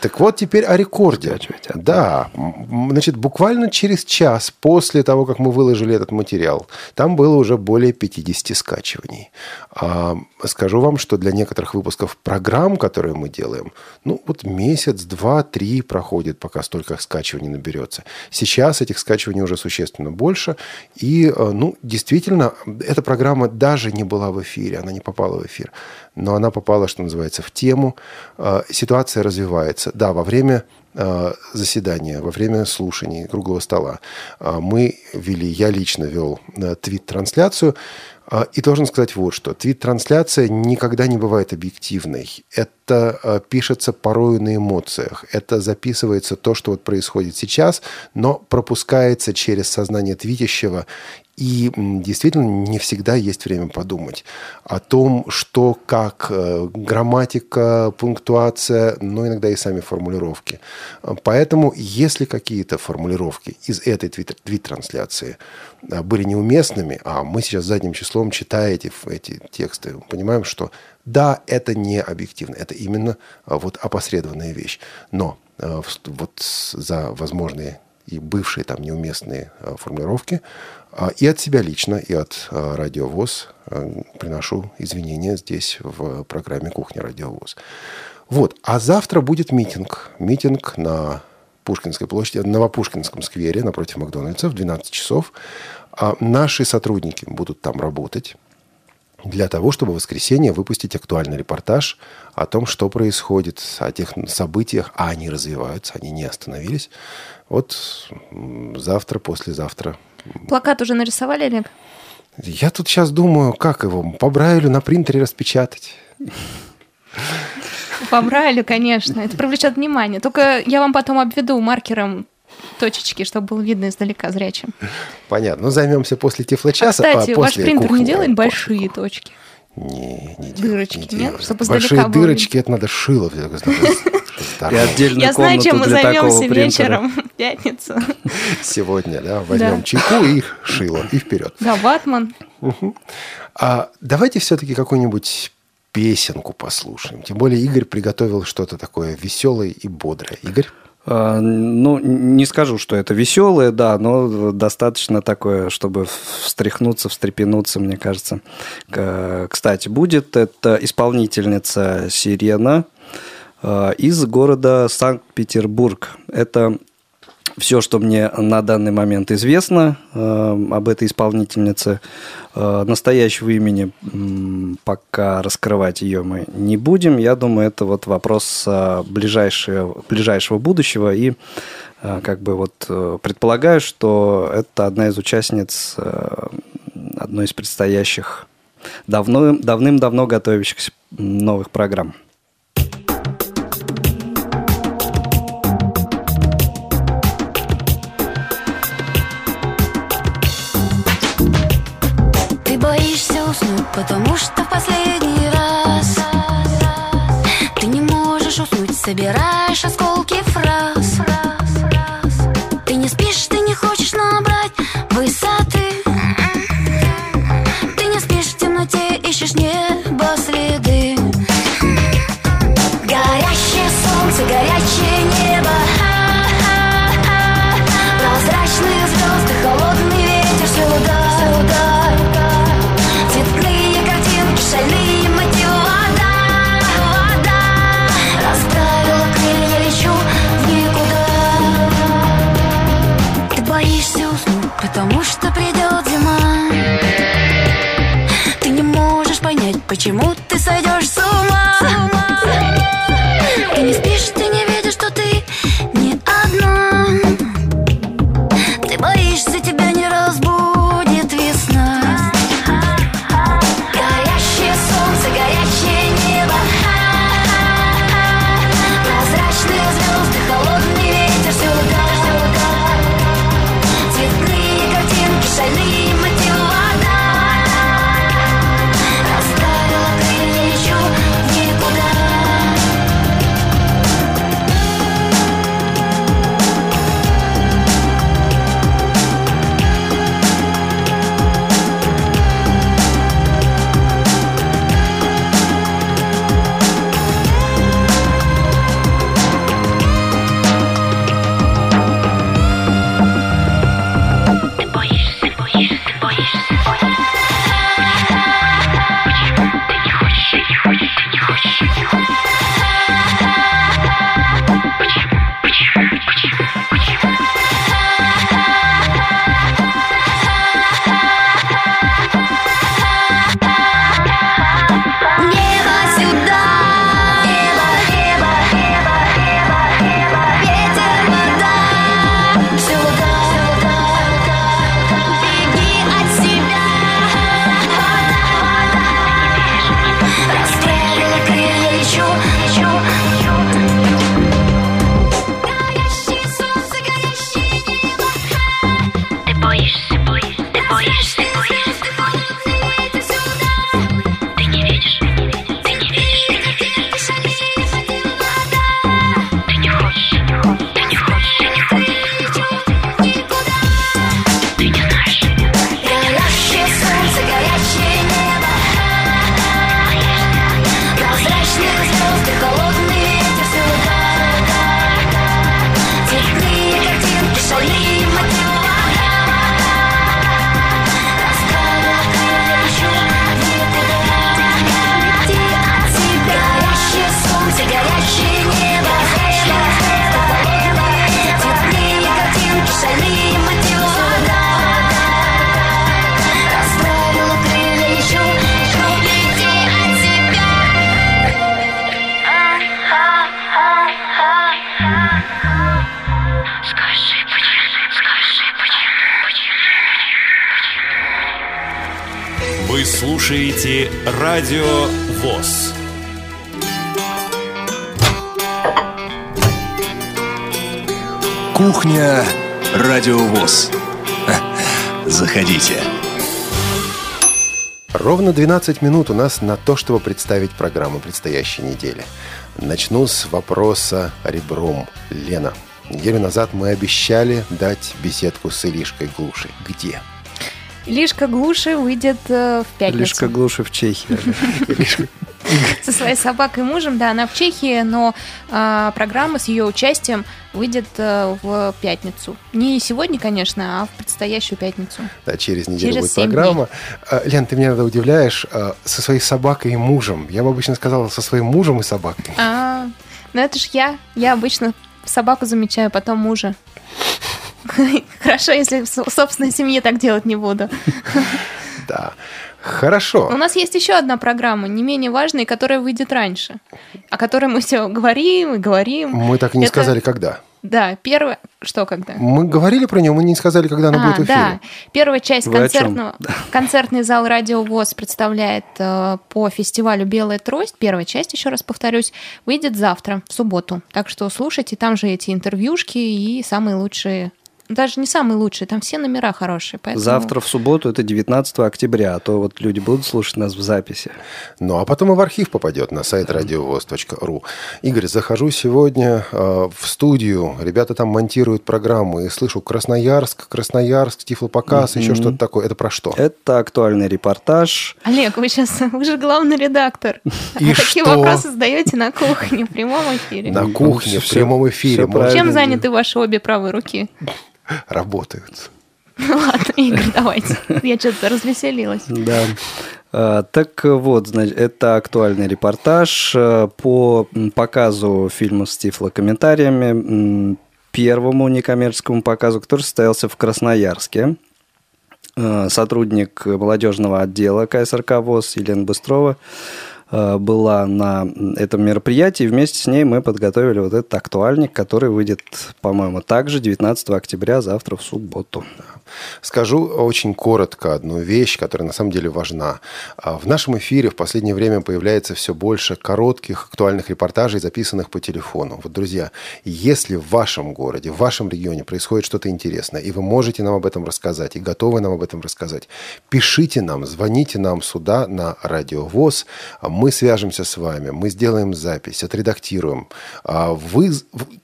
Так вот теперь о рекорде. Да, значит, буквально через час после того, как мы выложили этот материал, там было уже более 50 скачиваний. А, скажу вам, что для некоторых выпусков программ, которые мы делаем, ну вот месяц, два, три проходит, пока столько скачиваний наберется. Сейчас этих скачиваний уже существенно больше. И, э, ну, действительно, эта программа даже не была в эфире, она не попала в эфир. Но она попала, что называется, в тему. Э, Ситуация развивается. Да, во время э, заседания, во время слушаний круглого стола мы вели, я лично вел твит-трансляцию. А, И должен сказать вот что. Твит-трансляция никогда не бывает объективной. Это а, пишется порою на эмоциях. Это записывается то, что вот происходит сейчас, но пропускается через сознание твитящего и действительно не всегда есть время подумать о том, что, как э, грамматика, пунктуация, но иногда и сами формулировки. Э, Поэтому, если какие-то формулировки из этой твит- твит-трансляции э, были неуместными, а мы сейчас задним числом, читая эти, тексты, понимаем, что да, это не объективно, это именно вот опосредованная вещь. Но вот за возможные и бывшие там неуместные формулировки. А, И от себя лично, и от э, Радио ВОЗ э, приношу извинения здесь в программе «Кухня Радио ВОЗ». Вот. А завтра будет митинг. Митинг на Пушкинской площади, на Новопушкинском сквере напротив Макдональдса в 12 часов. А Наши сотрудники будут там работать для того, чтобы в воскресенье выпустить актуальный репортаж о том, что происходит, о тех событиях, а они развиваются, они не остановились. Вот завтра, послезавтра. Плакат уже нарисовали, Олег? Я тут сейчас думаю, как его по Брайлю на принтере распечатать. По Брайлю, конечно. Это привлечет внимание. Только я вам потом обведу маркером точечки, чтобы было видно издалека зрячим. Понятно. Ну, займемся после А, тифлочаса. кстати, а ваш после принтер не кухни- делает большие точки? Не, не делает, Дырочки, не нет? делает. Чтобы Большие издалека было дырочки, это надо шило. Чтобы И Я знаю, чем мы займемся вечером в пятницу. Сегодня, да, возьмем Да. чайку и шило, и вперед. Да, ватман. А давайте все-таки какую-нибудь песенку послушаем. Тем более Игорь приготовил что-то такое веселое и бодрое. Игорь? А, Ну, не скажу, что это веселое, да, но достаточно такое, чтобы встряхнуться, встрепенуться, мне кажется. Кстати, будет это исполнительница Сирена из города Санкт-Петербург. Это все, что мне на данный момент известно э, об этой исполнительнице. Э, настоящего имени пока раскрывать ее мы не будем. Я думаю, это вот вопрос э, ближайшего, ближайшего будущего. И э, как бы вот э, предполагаю, что это одна из участниц э, одной из предстоящих давно, давным-давно готовящихся новых программ. Потому что в последний раз Ты не можешь уснуть, собираешь осколки фраз. Ты почему Радио ВОЗ. Заходите. Ровно 12 минут у нас на то, чтобы представить программу предстоящей недели. Начну с вопроса ребром. Лена, неделю назад мы обещали дать беседку с Илишкой Глушей. Где? Лишка Глуши выйдет э, в пятницу. Лишка Глуши в Чехии. Со своей собакой и мужем, да, она в Чехии, но а, программа с ее участием выйдет а, в пятницу. Не сегодня, конечно, а в предстоящую пятницу. Да, через неделю Через будет программа. А, Лен, ты меня иногда удивляешь. а, Со своей собакой и мужем. Я бы обычно сказала со своим мужем и собакой. А, ну это ж я. Я обычно собаку замечаю, потом мужа. Хорошо, если в со- собственной семье так делать не буду. Да. Хорошо. У нас есть еще одна программа, не менее важная, которая выйдет раньше, о которой мы все говорим и говорим. Мы так и не Это- сказали, когда. Да, первое... Что когда? Мы говорили про нее, мы не сказали, когда она А, будет в эфире. да. Первая часть Вы концертного... Концертный зал Радио ВОЗ представляет э, по фестивалю «Белая трость». Первая часть, еще раз повторюсь, выйдет завтра, в субботу. Так что слушайте, там же эти интервьюшки и самые лучшие... Даже не самые лучшие, там все номера хорошие. Поэтому... Завтра в субботу, это 19 октября, а то вот люди будут слушать нас в записи. Ну, а потом и в архив попадет на сайт радиовоз.ру. Игорь, захожу сегодня э, в студию. Ребята там монтируют программы. И слышу Красноярск, Красноярск, Тифлопоказ, еще что-то такое. Это про что? Это актуальный репортаж. Олег, вы сейчас... Вы же главный редактор. И а такие что? вопросы задаете на кухне в прямом эфире. На кухне, в прямом эфире. Чем заняты ваши обе правые руки? Работают. Ну ладно, Игорь, давайте. Я что-то развеселилась. Да. А, Так вот, значит, это актуальный репортаж э, по показу фильма с тифлокомментариями, первому некоммерческому показу, который состоялся в Красноярске. Э, Сотрудник молодежного отдела КСРК ВОЗ Елена Быстрова была на этом мероприятии. Вместе с ней мы подготовили вот этот актуальник, который выйдет, по-моему, также 19 октября, завтра в субботу. Скажу очень коротко одну вещь, которая на самом деле важна. А, В нашем эфире в последнее время появляется все больше коротких актуальных репортажей, записанных по телефону. Вот, друзья, если в вашем городе, в вашем регионе происходит что-то интересное, и вы можете нам об этом рассказать, и готовы нам об этом рассказать, пишите нам, звоните нам сюда на Радио ВОЗ, а мы свяжемся с вами, мы сделаем запись, отредактируем. А Вы,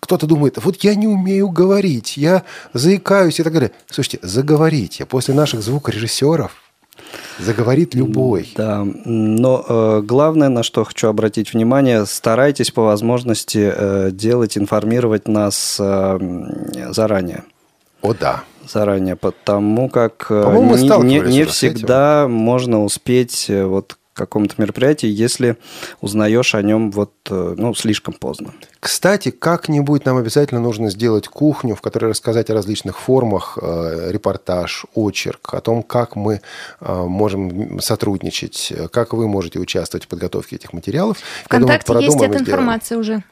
кто-то думает, вот я не умею говорить, я заикаюсь и так далее. Слушайте, заговорите. После наших звукорежиссеров заговорит любой. Да, но э, главное, на что хочу обратить внимание, старайтесь по возможности э, делать, информировать нас э, заранее. О, да. Заранее, потому как э, не, не- не с этим. всегда можно успеть э, вот к какому-то мероприятию, если узнаешь о нем вот, э, ну, слишком поздно. Кстати, как-нибудь нам обязательно нужно сделать кухню, в которой рассказать о различных формах, э, репортаж, очерк, о том, как мы э, можем сотрудничать, как вы можете участвовать в подготовке этих материалов. Я думаю, ВКонтакте есть эта сделаем. информация уже.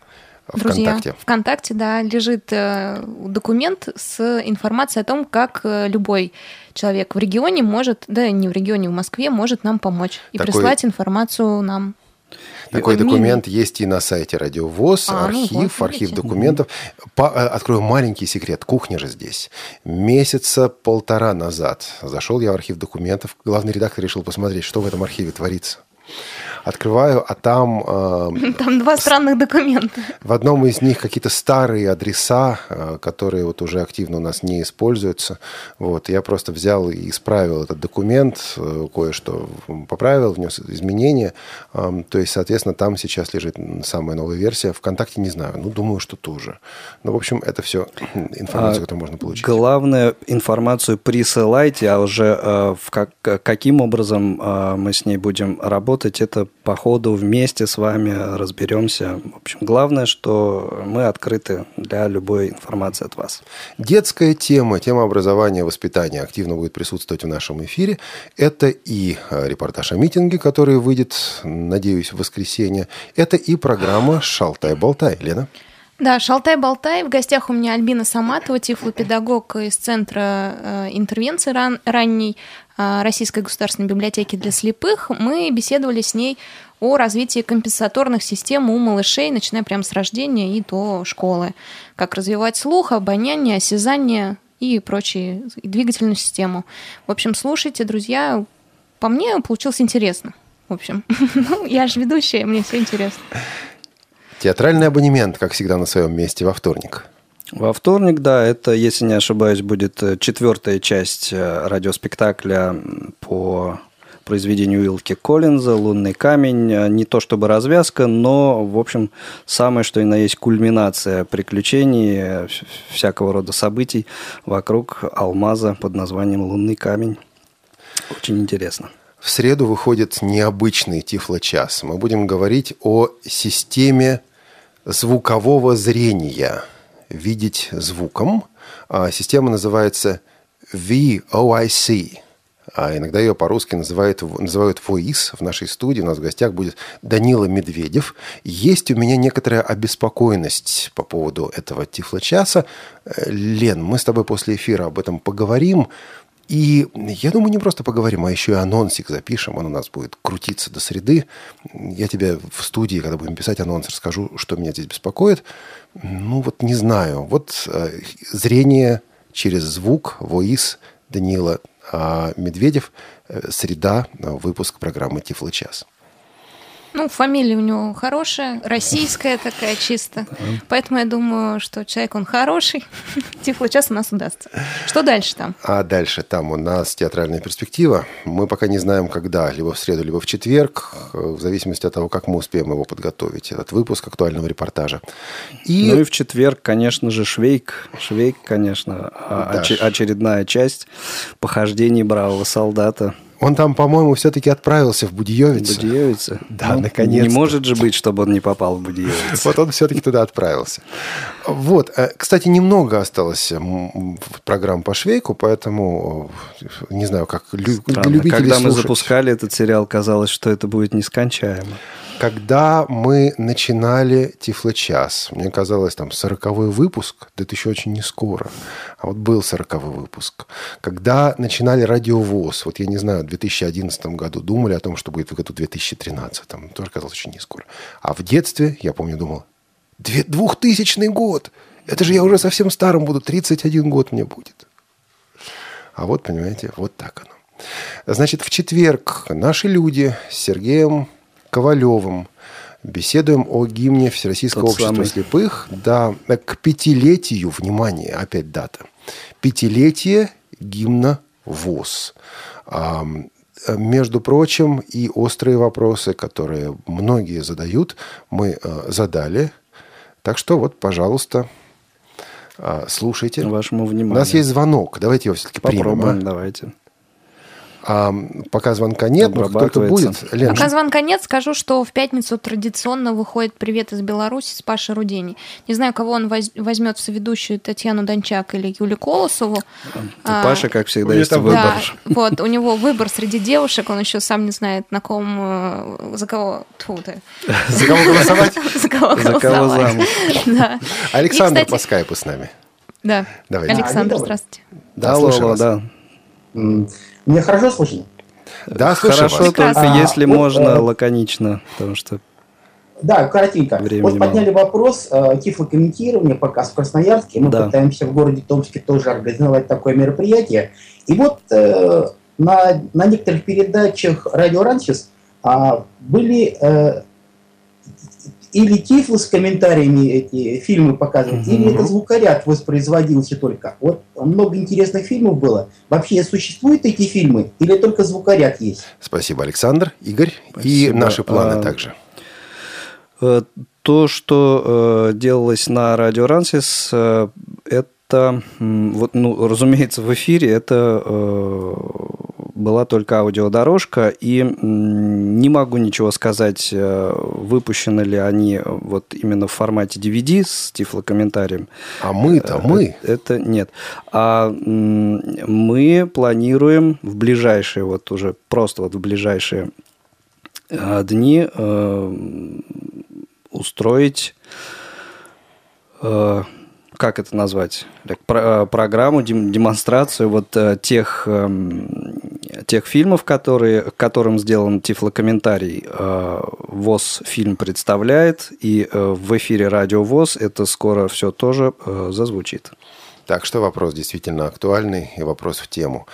Друзья, ВКонтакте. ВКонтакте, да, лежит э, документ с информацией о том, как э, любой человек в регионе может, да не в регионе, в Москве, может нам помочь и Такой- прислать информацию нам. Такой Мини. документ есть и на сайте Радио ВОЗ, А, ну архив, вот, архив видите. документов. По- э, открою маленький секрет. Кухня же здесь. Месяца полтора назад зашел я в архив документов. Главный редактор решил посмотреть, что в этом архиве творится. Открываю, а там э, Там два странных документа. в одном из них какие-то старые адреса, э, которые вот уже активно у нас не используются. Вот, я просто взял и исправил этот документ, э, кое-что поправил, внес изменения. Эм, То есть, соответственно, там сейчас лежит самая новая версия. ВКонтакте не знаю, ну, думаю, что тоже. Ну, в общем, это все информация, А, которую можно получить. Главное, информацию присылайте, а уже э, в как, каким образом э, мы с ней будем работать, это по ходу вместе с вами разберемся. В общем, главное, что мы открыты для любой информации от вас. Детская тема, тема образования, воспитания активно будет присутствовать в нашем эфире. Это и э, репортаж о митинге, который выйдет, надеюсь, в воскресенье. Это и программа «Шалтай-болтай». Лена? Да, шалтай-болтай. В гостях у меня Альбина Саматова, тифлопедагог из Центра э, интервенции ран- ранней э, Российской государственной библиотеки для слепых. Мы беседовали с ней о развитии компенсаторных систем у малышей, начиная прямо с рождения и до школы. Как развивать слух, обоняние, осязание и прочие, и двигательную систему. В общем, слушайте, друзья. По мне получилось интересно. В общем, ну, я же ведущая, мне все интересно. Театральный абонемент, как всегда, на своем месте во вторник. Во вторник, да, это, если не ошибаюсь, будет э, четвертая часть э, радиоспектакля по произведению Уилки Коллинза «Лунный камень». Э, Не то чтобы развязка, но, в общем, самое, что и на есть кульминация приключений, вс- всякого рода событий вокруг алмаза под названием «Лунный камень». Очень интересно. В среду выходит необычный Тифло-час. Мы будем говорить о системе звукового зрения. Видеть звуком. А Система называется VOIC. А иногда ее по-русски называют, называют voice. В нашей студии у нас в гостях будет Данила Медведев. Есть у меня некоторая обеспокоенность по поводу этого Тифло-часа. Лен, мы с тобой после эфира об этом поговорим. И я думаю, не просто поговорим, а еще и анонсик запишем. Он у нас будет крутиться до среды. Я тебе в студии, когда будем писать анонс, расскажу, что меня здесь беспокоит. Ну вот не знаю. Вот э, зрение через звук, воис Данила а Медведев. Э, Среда, э, выпуск программы «Тифло час». Ну, фамилия у него хорошая, российская такая чисто. Поэтому я думаю, что человек он хороший. Тифло час у нас удастся. Что дальше там? А дальше там у нас театральная перспектива. Мы пока не знаем, когда, либо в среду, либо в четверг, в зависимости от того, как мы успеем его подготовить, этот выпуск актуального репортажа. И, Ну и в четверг, конечно же, Швейк. Швейк, конечно, а- Да. оче- очередная часть похождений бравого солдата. Он там, по-моему, все-таки отправился в Будиевец. Будиевица. Да, Ну, наконец-то. Не может же быть, чтобы он не попал в Будиевец. Вот он все-таки туда отправился. Вот. э, Кстати, немного осталось программ по Швейку, поэтому э, не знаю, как лю- любители Когда мы запускали этот сериал, казалось, что это будет нескончаемо. Когда мы начинали Тифло-час, мне казалось, там, сороковой выпуск, да это еще очень не скоро. А вот был сороковой выпуск. Когда начинали радиовоз, вот я не знаю, в 2011 году думали о том, что будет в году 2013. Тоже казалось очень не скоро. А в детстве, я помню, думал, «Две- 2000 год! Это же я уже совсем старым буду, 31 год мне будет. А вот, понимаете, вот так оно. Значит, в четверг наши люди с Сергеем Ковалевым беседуем о гимне Всероссийского Тот общества самый. слепых. Да, к пятилетию, внимание, опять дата. Пятилетие гимна ВОЗ. А, между прочим, и острые вопросы, которые многие задают, мы э, задали. Так что вот, пожалуйста, а, слушайте. Вашему У вниманию. нас есть звонок. Давайте его все-таки примем. Попробуем, а? давайте. А, пока звонка нет, но только будет... Лен, Пока звонка нет, скажу, что в пятницу традиционно выходит «Привет из Беларуси» с Пашей Рудени. Не знаю, кого он воз- возьмет в соведущую Татьяну Дончак или Юлию Колосову. А, Паша, как всегда, есть выбор. Да, вот, у него выбор среди девушек, он еще сам не знает, на ком, э, за кого, тьфу ты. За кого голосовать? За кого За кого голосовать. замуж? Да. Александр И, кстати, по скайпу с нами. Да, Давайте. Александр, здравствуйте. Да, слушаю вас. да. М, Меня хорошо слышно? Да, Хорошо, вас. только А, если вот, можно э, лаконично, потому что Да, коротенько. Времени вот подняли вопрос э, тифлокомментирования показ в Красноярске. Мы Да. пытаемся в городе Томске тоже организовать такое мероприятие. И вот э, на, на некоторых передачах Радио Рансис а, были э, или тифлы с комментариями эти фильмы показывают, или Мгм. это звукоряд воспроизводился только. Вот много интересных фильмов было. Вообще существуют эти фильмы или только звукоряд есть? Спасибо, Александр, Игорь. И Спасибо. наши планы А, также. Э, То, что э, делалось на радио Рансис, э, это, вот, ну, разумеется, в эфире это э, была только аудиодорожка, и не могу ничего сказать, э, выпущены ли они вот именно в формате DVD с тифлокомментарием. А мы-то, мы. Э, Это нет. А мы планируем в ближайшие, вот уже просто вот в ближайшие э, дни э, устроить э, как это назвать, так, про- э, программу, дем- демонстрацию вот э, тех, эм, тех фильмов, которые, к которым сделан тифлокомментарий. Э, ВОЗ фильм представляет, и в эфире Радио ВОЗ это скоро все тоже зазвучит. Так что вопрос действительно актуальный и вопрос в тему.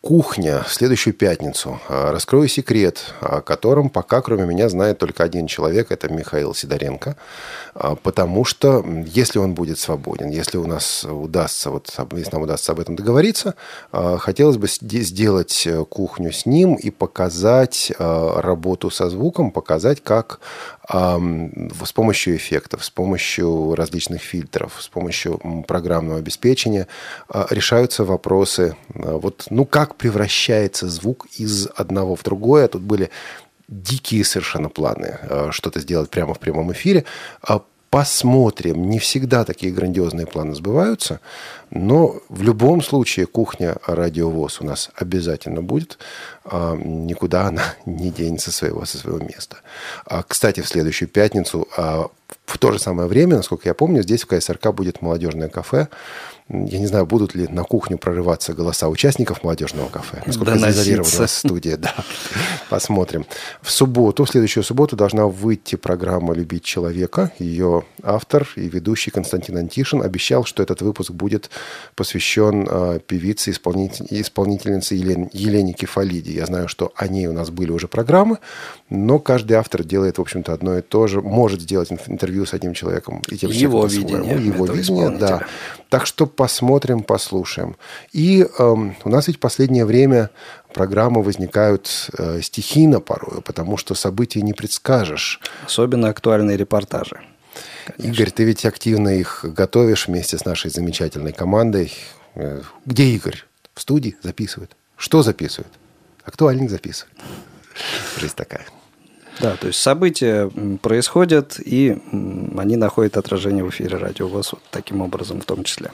Кухня в следующую пятницу. А, Раскрою секрет, о котором пока кроме меня знает только один человек, это Михаил Сидоренко. А, Потому что если он будет свободен, если у нас удастся, вот, если нам удастся об этом договориться, а, хотелось бы сде- сделать э, кухню с ним и показать а, работу со звуком, показать, как с помощью эффектов, с помощью различных фильтров, с помощью программного обеспечения а, решаются вопросы. а, Вот, ну, как превращается звук из одного в другое. Тут были дикие совершенно планы а, что-то сделать прямо в прямом эфире. А, Посмотрим. Не всегда такие грандиозные планы сбываются, но в любом случае кухня радиовоз у нас обязательно будет. А, Никуда она не денется своего, со своего места. А, Кстати, в следующую пятницу в то же самое время, насколько я помню, здесь в КСРК будет молодежное кафе. Я не знаю, будут ли на кухню прорываться голоса участников молодежного кафе. Насколько изолирована студия, да. Посмотрим. В субботу, в следующую субботу должна выйти программа «Любить человека». Ее автор и ведущий Константин Антишин обещал, что этот выпуск будет посвящен э, певице, исполнитель- исполнительнице Елен- Елене Кефалиди. Я знаю, что о ней у нас были уже программы, но каждый автор делает, в общем-то, одно и то же. Может сделать интервью с одним человеком и тем Его видение Его видение, да. Так что посмотрим, послушаем. И эм, у нас ведь в последнее время программы возникают э, стихийно порою, потому что события не предскажешь. Особенно актуальные репортажи. Игорь, ты ведь активно их готовишь вместе с нашей замечательной командой. Э, Где Игорь? В студии записывает. Что записывает? Актуальник записывает. Жизнь такая. Да, то есть события происходят, и они находят отражение в эфире Радио ВОЗ вот таким образом в том числе.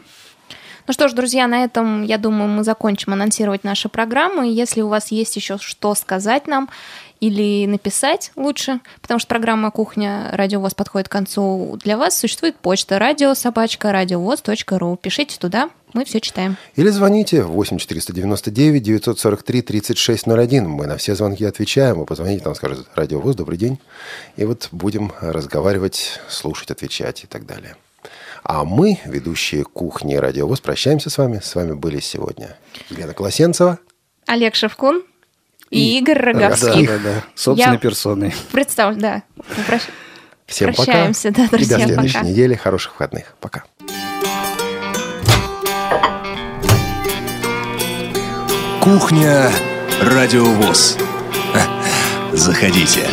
Ну что ж, друзья, на этом, я думаю, мы закончим анонсировать наши программы. Если у вас есть еще что сказать нам или написать лучше, потому что программа «Кухня Радио ВОЗ» подходит к концу для вас, существует почта радиособачка радиовоз.ру. Пишите туда, мы все читаем. Или звоните 8 499 943 3601. Мы на все звонки отвечаем. Вы позвоните, нам скажут «Радио ВОЗ, добрый день». И вот будем разговаривать, слушать, отвечать и так далее. А мы, ведущие кухни «Радио ВОЗ», прощаемся с вами. С вами были сегодня Елена Колосенцева. Олег Шевкун и, Игорь Роговских. Да, да, да. Собственной Я персоной. Представь, да. Прощ- Всем Прощаемся, пока. да, друзья, И до следующей пока. недели. Хороших выходных. Пока. Кухня Радиовоз. Заходите.